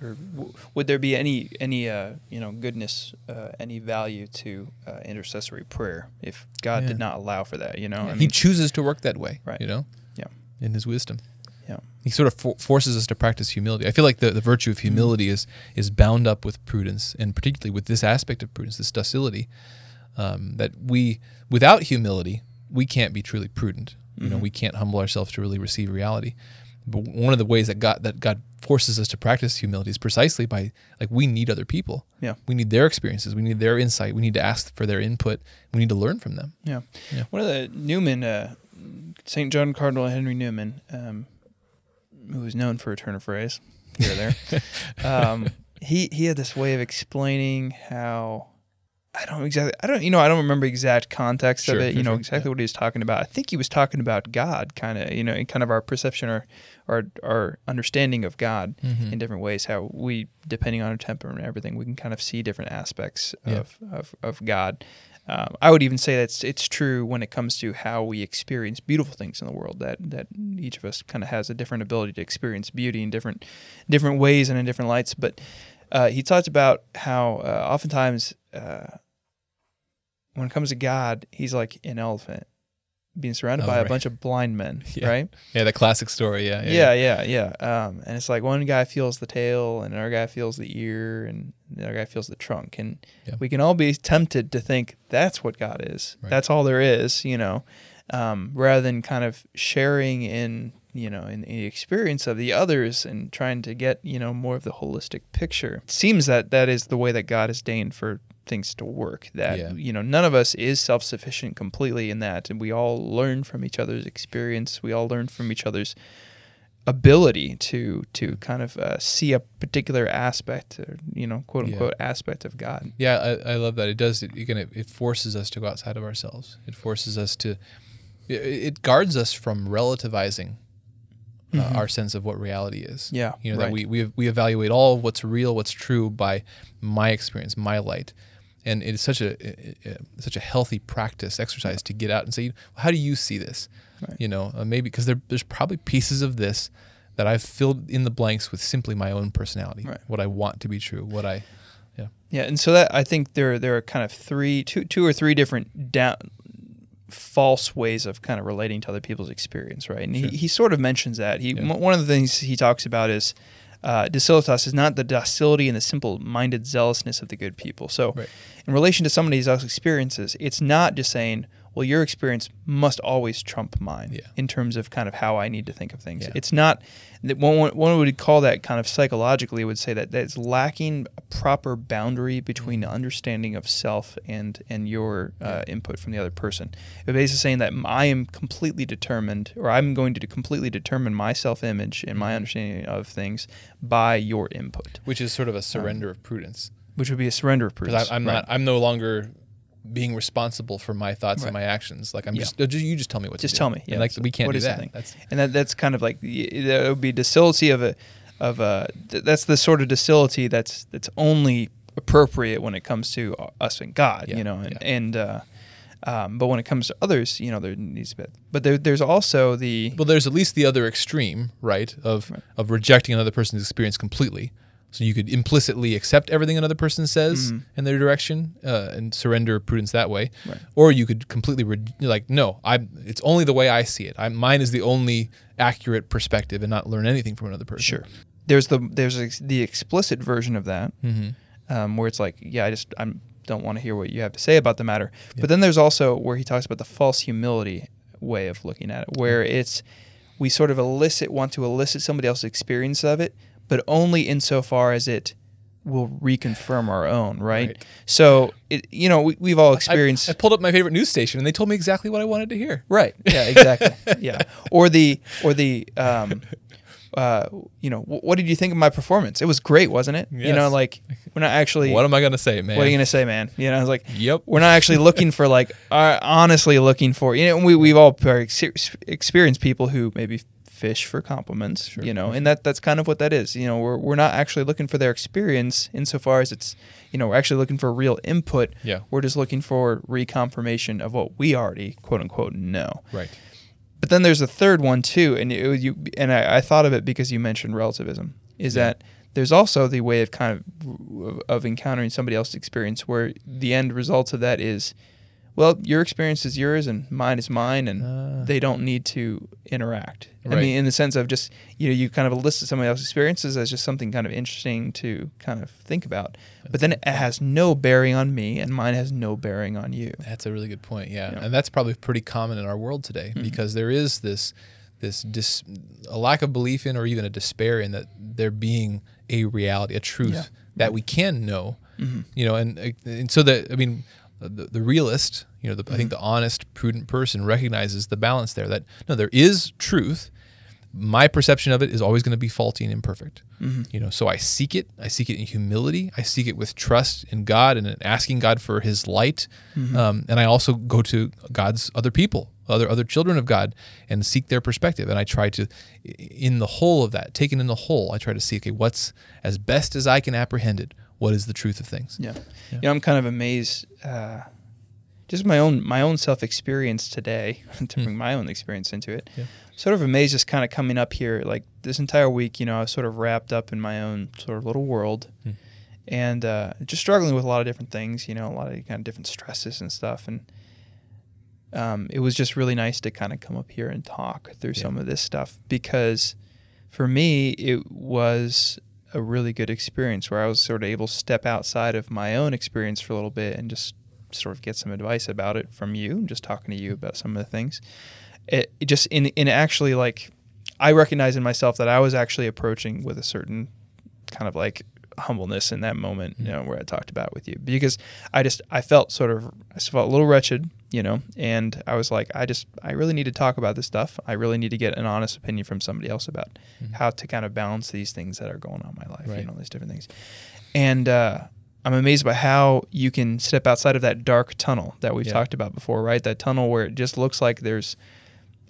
[SPEAKER 1] or w- would there be any any uh, you know goodness, uh, any value to uh, intercessory prayer if God
[SPEAKER 2] Yeah.
[SPEAKER 1] did not allow for that? You know, I
[SPEAKER 2] he chooses to work that way,
[SPEAKER 1] Right.
[SPEAKER 2] You know,
[SPEAKER 1] Yeah.
[SPEAKER 2] in His wisdom.
[SPEAKER 1] Yeah,
[SPEAKER 2] He sort of for- forces us to practice humility. I feel like the, the virtue of humility is is bound up with prudence, and particularly with this aspect of prudence, this docility. Um, that we, without humility, we can't be truly prudent. You know,
[SPEAKER 1] Mhm.
[SPEAKER 2] we can't humble ourselves to really receive reality. But one of the ways that God that God forces us to practice humility is precisely by like we need other people.
[SPEAKER 1] Yeah.
[SPEAKER 2] we need their experiences. We need their insight. We need to ask for their input. We need to learn from them.
[SPEAKER 1] yeah.
[SPEAKER 2] Yeah.
[SPEAKER 1] One of the Newman, uh, Saint John Cardinal Henry Newman, um, who was known for a turn of phrase here or there. um, he he had this way of explaining how I don't exactly I don't you know I don't remember exact context
[SPEAKER 2] Sure,
[SPEAKER 1] of it
[SPEAKER 2] sure,
[SPEAKER 1] you know
[SPEAKER 2] sure,
[SPEAKER 1] exactly
[SPEAKER 2] yeah.
[SPEAKER 1] what he was talking about I think he was talking about God kind of you know in kind of our perception or our our understanding of God
[SPEAKER 2] Mhm.
[SPEAKER 1] in different ways how we depending on our temperament and everything we can kind of see different aspects
[SPEAKER 2] Yeah.
[SPEAKER 1] of, of of God um, I would even say that's it's true when it comes to how we experience beautiful things in the world. That that each of us kind of has a different ability to experience beauty in different different ways and in different lights. But uh, he talked about how uh, oftentimes uh, when it comes to God, he's like an elephant being surrounded
[SPEAKER 2] Oh,
[SPEAKER 1] by
[SPEAKER 2] right.
[SPEAKER 1] a bunch of blind men,
[SPEAKER 2] Yeah.
[SPEAKER 1] right?
[SPEAKER 2] Yeah, the classic story. Yeah,
[SPEAKER 1] Yeah, yeah, yeah. Um, and it's like one guy feels the tail, and another guy feels the ear, and the other guy feels the trunk. And
[SPEAKER 2] Yeah.
[SPEAKER 1] we can all be tempted to think that's what God is.
[SPEAKER 2] Right.
[SPEAKER 1] That's all there is, you know, um, rather than kind of sharing in, you know, in the experience of the others and trying to get, you know, more of the holistic picture. It seems that that is the way that God has deigned for things to work. That
[SPEAKER 2] Yeah.
[SPEAKER 1] you know, none of us is self-sufficient completely in that, and we all learn from each other's experience. We all learn from each other's ability to to kind of uh, see a particular aspect, or, you know, quote
[SPEAKER 2] Yeah.
[SPEAKER 1] unquote aspect of God.
[SPEAKER 2] Yeah, I, I love that. It does. It, again, it, it forces us to go outside of ourselves. It forces us to. It, it guards us from relativizing uh,
[SPEAKER 1] Mhm.
[SPEAKER 2] our sense of what reality is.
[SPEAKER 1] Yeah,
[SPEAKER 2] You know
[SPEAKER 1] right.
[SPEAKER 2] that we, we we evaluate all of what's real, what's true by my experience, my light, and it is such a, a- a- such a healthy practice exercise to get out and say, how do you see this?
[SPEAKER 1] Right.
[SPEAKER 2] You know, uh, maybe because there, there's probably pieces of this that I've filled in the blanks with simply my own personality,
[SPEAKER 1] Right.
[SPEAKER 2] what I want to be true, what I
[SPEAKER 1] Yeah, yeah. and so that I think there there are kind of three, two, two or three different down, false ways of kind of relating to other people's experience, right? And
[SPEAKER 2] Sure.
[SPEAKER 1] he, he sort of mentions that. He
[SPEAKER 2] Yeah.
[SPEAKER 1] one of the things he talks about is uh, docilitas is not the docility and the simple-minded zealousness of the good people. So,
[SPEAKER 2] Right.
[SPEAKER 1] in relation to somebody's experiences, it's not just saying, well, your experience must always trump mine
[SPEAKER 2] Yeah.
[SPEAKER 1] in terms of kind of how I need to think of things.
[SPEAKER 2] Yeah.
[SPEAKER 1] It's not that one, one would call that kind of psychologically would say that that's lacking a proper boundary between the understanding of self and and your uh, input from the other person. It basically saying that I am completely determined, or I'm going to completely determine my self image and my mm-hmm. understanding of things by your input,
[SPEAKER 2] which is sort of a um, surrender of prudence.
[SPEAKER 1] which would be a surrender of prudence.
[SPEAKER 2] Because I'm
[SPEAKER 1] Right.
[SPEAKER 2] not, I'm no longer being responsible for my thoughts and my actions. Like I'm
[SPEAKER 1] Yeah.
[SPEAKER 2] just, uh, you just tell me what
[SPEAKER 1] Just
[SPEAKER 2] to do.
[SPEAKER 1] Just tell me,
[SPEAKER 2] And,
[SPEAKER 1] yeah.
[SPEAKER 2] like
[SPEAKER 1] So
[SPEAKER 2] we can't do that. That's
[SPEAKER 1] and that that's kind of like that would be docility of a of a that's the sort of docility that's that's only appropriate when it comes to us and God,
[SPEAKER 2] Yeah,
[SPEAKER 1] you know, and,
[SPEAKER 2] yeah.
[SPEAKER 1] and uh, um, but when it comes to others, you know, there needs to be, but there, there's also the
[SPEAKER 2] well, there's at least the other extreme, right? Of
[SPEAKER 1] Right.
[SPEAKER 2] of rejecting another person's experience completely. So you could implicitly accept everything another person says
[SPEAKER 1] Mhm.
[SPEAKER 2] in their direction uh, and surrender prudence that way,
[SPEAKER 1] Right.
[SPEAKER 2] or you could completely re- like no, I it's only the way I see it. I, mine is the only accurate perspective, and not learn anything from another person.
[SPEAKER 1] sure. There's the there's the explicit version of that
[SPEAKER 2] hmm
[SPEAKER 1] um, where it's like, yeah, I just I don't want to hear what you have to say about the matter. But then there's also where he talks about the false humility way of looking at it, where it's we sort of elicit want to elicit somebody else's experience of it, but only insofar as it will reconfirm our own, right?
[SPEAKER 2] Right.
[SPEAKER 1] So, it, you know, we, we've all experienced
[SPEAKER 2] I pulled up my favorite news station and they told me exactly what I wanted to hear.
[SPEAKER 1] Right. Yeah. Exactly. yeah. Or the or the um, uh, you know, wh- what did you think of my performance? It was great, wasn't it? You know, like we're not actually.
[SPEAKER 2] What am I gonna say, man?
[SPEAKER 1] what are you gonna say, man? You know, I was like,
[SPEAKER 2] Yep.
[SPEAKER 1] we're not actually looking for like, uh, honestly looking for. You know, we we've all experienced people who maybe fish for compliments.
[SPEAKER 2] Sure.
[SPEAKER 1] You know, and that that's kind of what that is. You know, we're we're not actually looking for their experience insofar as it's, you know, we're actually looking for real input.
[SPEAKER 2] Yeah.
[SPEAKER 1] We're just looking for reconfirmation of what we already quote unquote know.
[SPEAKER 2] Right.
[SPEAKER 1] But then there's a third one too, and it, you and I, I thought of it because you mentioned relativism. Is
[SPEAKER 2] Yeah.
[SPEAKER 1] that there's also the way of kind of of encountering somebody else's experience, where the end result of that is, well, your experience is yours and mine is mine, and
[SPEAKER 2] Ah.
[SPEAKER 1] they don't need to interact. I mean, in the sense of just you know you kind of elicit somebody else's experiences as just something kind of interesting to kind of think about, but then it has no bearing on me, and mine has no bearing on you.
[SPEAKER 2] That's a really good point. Yeah.
[SPEAKER 1] Yeah.
[SPEAKER 2] And that's probably pretty common in our world today
[SPEAKER 1] Mhm.
[SPEAKER 2] because there is this this dis, a lack of belief in or even a despair in that there being a reality, a truth
[SPEAKER 1] Yeah.
[SPEAKER 2] that we can know.
[SPEAKER 1] Mhm.
[SPEAKER 2] You know, and and so that I mean the, the realist, you know, the, I think
[SPEAKER 1] Mm-hmm.
[SPEAKER 2] the honest, prudent person recognizes the balance there that no there is truth. My perception of it is always going to be faulty and imperfect.
[SPEAKER 1] Mhm.
[SPEAKER 2] You know, so I seek it. I seek it in humility. I seek it with trust in God and in asking God for His light.
[SPEAKER 1] Mm-hmm.
[SPEAKER 2] Um, and I also go to God's other people, other other children of God, and seek their perspective. And I try to, in the whole of that, taken in the whole, I try to see okay, what's as best as I can apprehend it. What is the truth of things?
[SPEAKER 1] Yeah.
[SPEAKER 2] Yeah.
[SPEAKER 1] You know, I'm kind of amazed. Uh, just my own my own self experience today to bring my own experience into it.
[SPEAKER 2] Yeah.
[SPEAKER 1] Sort of amazed, just kind of coming up here like this entire week. You know, I was sort of wrapped up in my own sort of little world,
[SPEAKER 2] Hmm.
[SPEAKER 1] and uh, just struggling with a lot of different things. You know, a lot of kind of different stresses and stuff, and um, it was just really nice to kind of come up here and talk through
[SPEAKER 2] Yeah.
[SPEAKER 1] some of this stuff because for me it was a really good experience where I was sort of able to step outside of my own experience for a little bit and just sort of get some advice about it from you and just talking to you about some of the things. It, it just in in actually like I recognize in myself that I was actually approaching with a certain kind of like humbleness in that moment, you mm. know, where I talked about with you because I just I felt sort of I felt a little wretched, you know, and I was like I just I really need to talk about this stuff. I really need to get an honest opinion from somebody else about how to kind of balance these things that are going on in my life,
[SPEAKER 2] Right.
[SPEAKER 1] you know, these different things. And uh I'm amazed by how you can step outside of that dark tunnel that we've
[SPEAKER 2] Yeah.
[SPEAKER 1] talked about before, right? That tunnel where it just looks like there's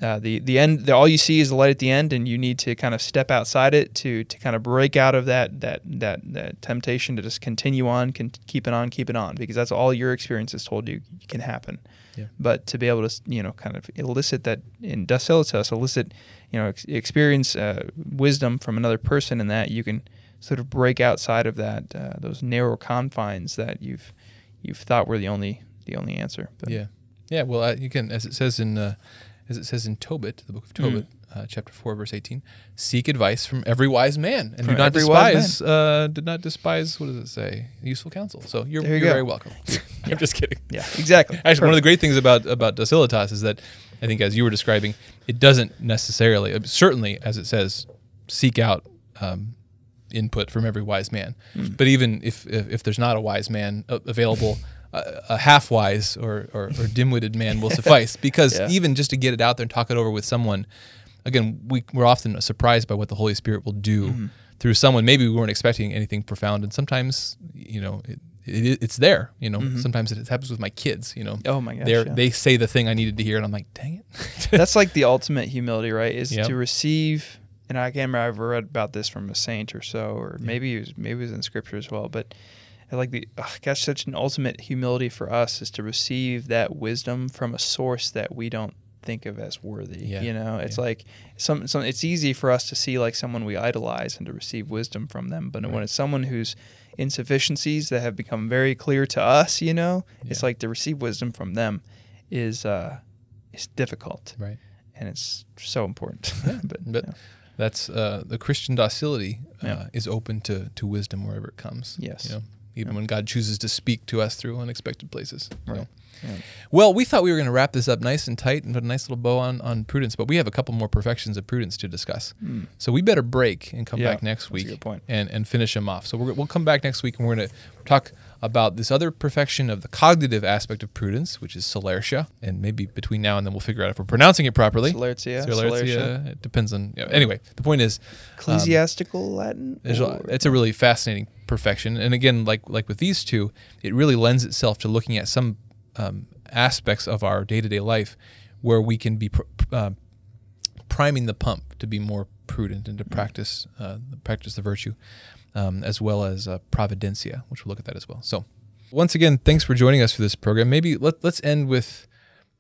[SPEAKER 1] uh, the the end. The, all you see is the light at the end, and you need to kind of step outside it to to kind of break out of that that that, that temptation to just continue on, can keep it on, keep it on, because that's all your experience has told you can happen.
[SPEAKER 2] Yeah.
[SPEAKER 1] But to be able to you know kind of elicit that in Docilitas, elicit you know ex- experience uh, wisdom from another person, and that you can sort of break outside of that uh, those narrow confines that you've you've thought were the only the only answer. But
[SPEAKER 2] Yeah, yeah. Well, you can, as it says in, uh, as it says in Tobit, the book of Tobit, uh, chapter four, verse eighteen, seek advice from every wise man, and
[SPEAKER 1] From
[SPEAKER 2] do not
[SPEAKER 1] every wise
[SPEAKER 2] despise, uh, did not despise. What does it say? Useful counsel. So you're,
[SPEAKER 1] There you
[SPEAKER 2] you're very welcome. I'm just kidding.
[SPEAKER 1] yeah, exactly.
[SPEAKER 2] Actually, one of the great things about about Docilitas is that I think, as you were describing, it doesn't necessarily, uh, certainly, as it says, seek out um, input from every wise man.
[SPEAKER 1] Hmm.
[SPEAKER 2] But even if, if if there's not a wise man uh, available, a, a half wise or, or, or dim witted man will suffice. Because
[SPEAKER 1] Yeah.
[SPEAKER 2] even just to get it out there and talk it over with someone, again, we we're often surprised by what the Holy Spirit will do
[SPEAKER 1] Mm-hmm.
[SPEAKER 2] through someone. Maybe we weren't expecting anything profound, and sometimes you know. It, it, it's there, you know. Sometimes it happens with my kids, you know
[SPEAKER 1] Mm-hmm. Oh my gosh. yeah.
[SPEAKER 2] they say the thing I needed to hear, and I'm like, dang it.
[SPEAKER 1] That's like the ultimate humility, right? Is
[SPEAKER 2] Yep.
[SPEAKER 1] to receive. And I can't remember. I've read about this from a saint or so, or maybe it was maybe it was in scripture as well. But I like the gosh, such an ultimate humility for us is to receive that wisdom from a source that we don't think of as worthy.
[SPEAKER 2] Yeah.
[SPEAKER 1] You know, it's
[SPEAKER 2] Yeah.
[SPEAKER 1] like some, some. It's easy for us to see like someone we idolize and to receive wisdom from them. But when it's someone whose insufficiencies that have become very clear to us, you know, it's like to receive wisdom from them is uh, is difficult
[SPEAKER 2] right.
[SPEAKER 1] and it's so important. but,
[SPEAKER 2] But
[SPEAKER 1] yeah.
[SPEAKER 2] that's uh, the Christian docility uh,
[SPEAKER 1] Yeah.
[SPEAKER 2] is open to to wisdom wherever it comes.
[SPEAKER 1] Yes.
[SPEAKER 2] You know, even when God chooses to speak to us through unexpected places. So.
[SPEAKER 1] Right. Yeah.
[SPEAKER 2] Well, we thought we were going to wrap this up nice and tight and put a nice little bow on, on prudence, but we have a couple more perfections of prudence to discuss. So we better break and come
[SPEAKER 1] Hmm. Yeah,
[SPEAKER 2] back next week and and finish them off. So we're, we'll come back next week and we're going to talk about this other perfection of the cognitive aspect of prudence, which is solertia. and maybe between now and then we'll figure out if we're pronouncing it properly.
[SPEAKER 1] Solertia.
[SPEAKER 2] Celertia. It depends on. yeah, Anyway, the point is,
[SPEAKER 1] Ecclesiastical Latin.
[SPEAKER 2] there's
[SPEAKER 1] or-
[SPEAKER 2] it's a really fascinating perfection, and again, like like with these two, it really lends itself to looking at some um, aspects of our day to day life where we can be pr- uh, priming the pump to be more prudent and to practice uh, practice the virtue, um, as well as uh, providentia, which we'll look at that as well. So, once again, thanks for joining us for this program. Maybe let, let's end with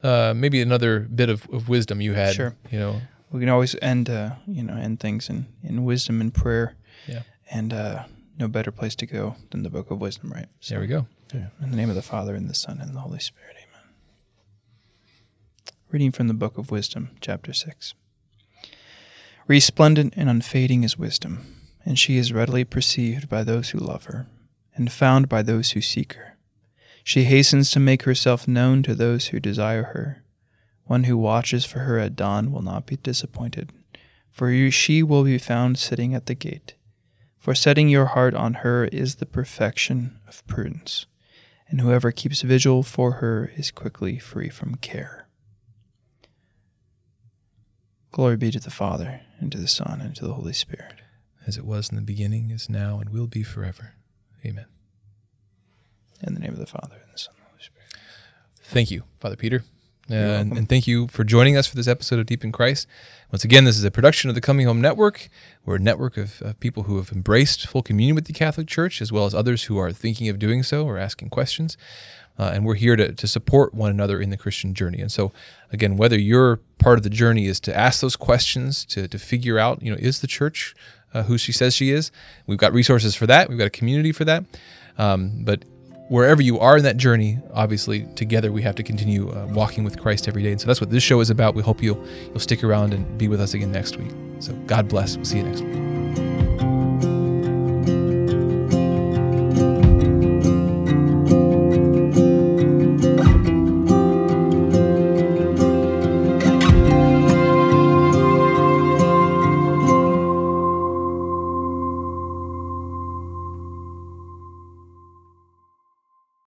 [SPEAKER 2] uh, maybe another bit of, of wisdom you had.
[SPEAKER 1] Sure.
[SPEAKER 2] You know.
[SPEAKER 1] we can always end, uh, you know, end things in, in wisdom and prayer,
[SPEAKER 2] Yeah.
[SPEAKER 1] and uh, no better place to go than the Book of Wisdom, right? So,
[SPEAKER 2] There we go. Yeah.
[SPEAKER 1] In the name of the Father and the Son and the Holy Spirit, Amen. Reading from the Book of Wisdom, chapter six. Resplendent and unfading is wisdom, and she is readily perceived by those who love her, and found by those who seek her. She hastens to make herself known to those who desire her. One who watches for her at dawn will not be disappointed, for she will be found sitting at the gate. For setting your heart on her is the perfection of prudence, and whoever keeps vigil for her is quickly free from care. Glory be to the Father, and to the Son, and to the Holy Spirit.
[SPEAKER 2] As it was in the beginning, is now, and will be forever. Amen.
[SPEAKER 1] In the name of the Father, and the Son, and the Holy Spirit.
[SPEAKER 2] Thank you, Father Peter. Uh, and, and thank you for joining us for this episode of Deep in Christ. Once again, this is a production of the Coming Home Network. We're a network of, of people who have embraced full communion with the Catholic Church, as well as others who are thinking of doing so or asking questions. Uh, and we're here to, to support one another in the Christian journey. And so, again, whether your part of the journey is to ask those questions, to, to figure out, you know, is the church uh, who she says she is? We've got resources for that. We've got a community for that. Um, but wherever you are in that journey, obviously together we have to continue uh, walking with Christ every day. And so that's what this show is about. We hope you'll you'll stick around and be with us again next week. So God bless. We'll see you next week.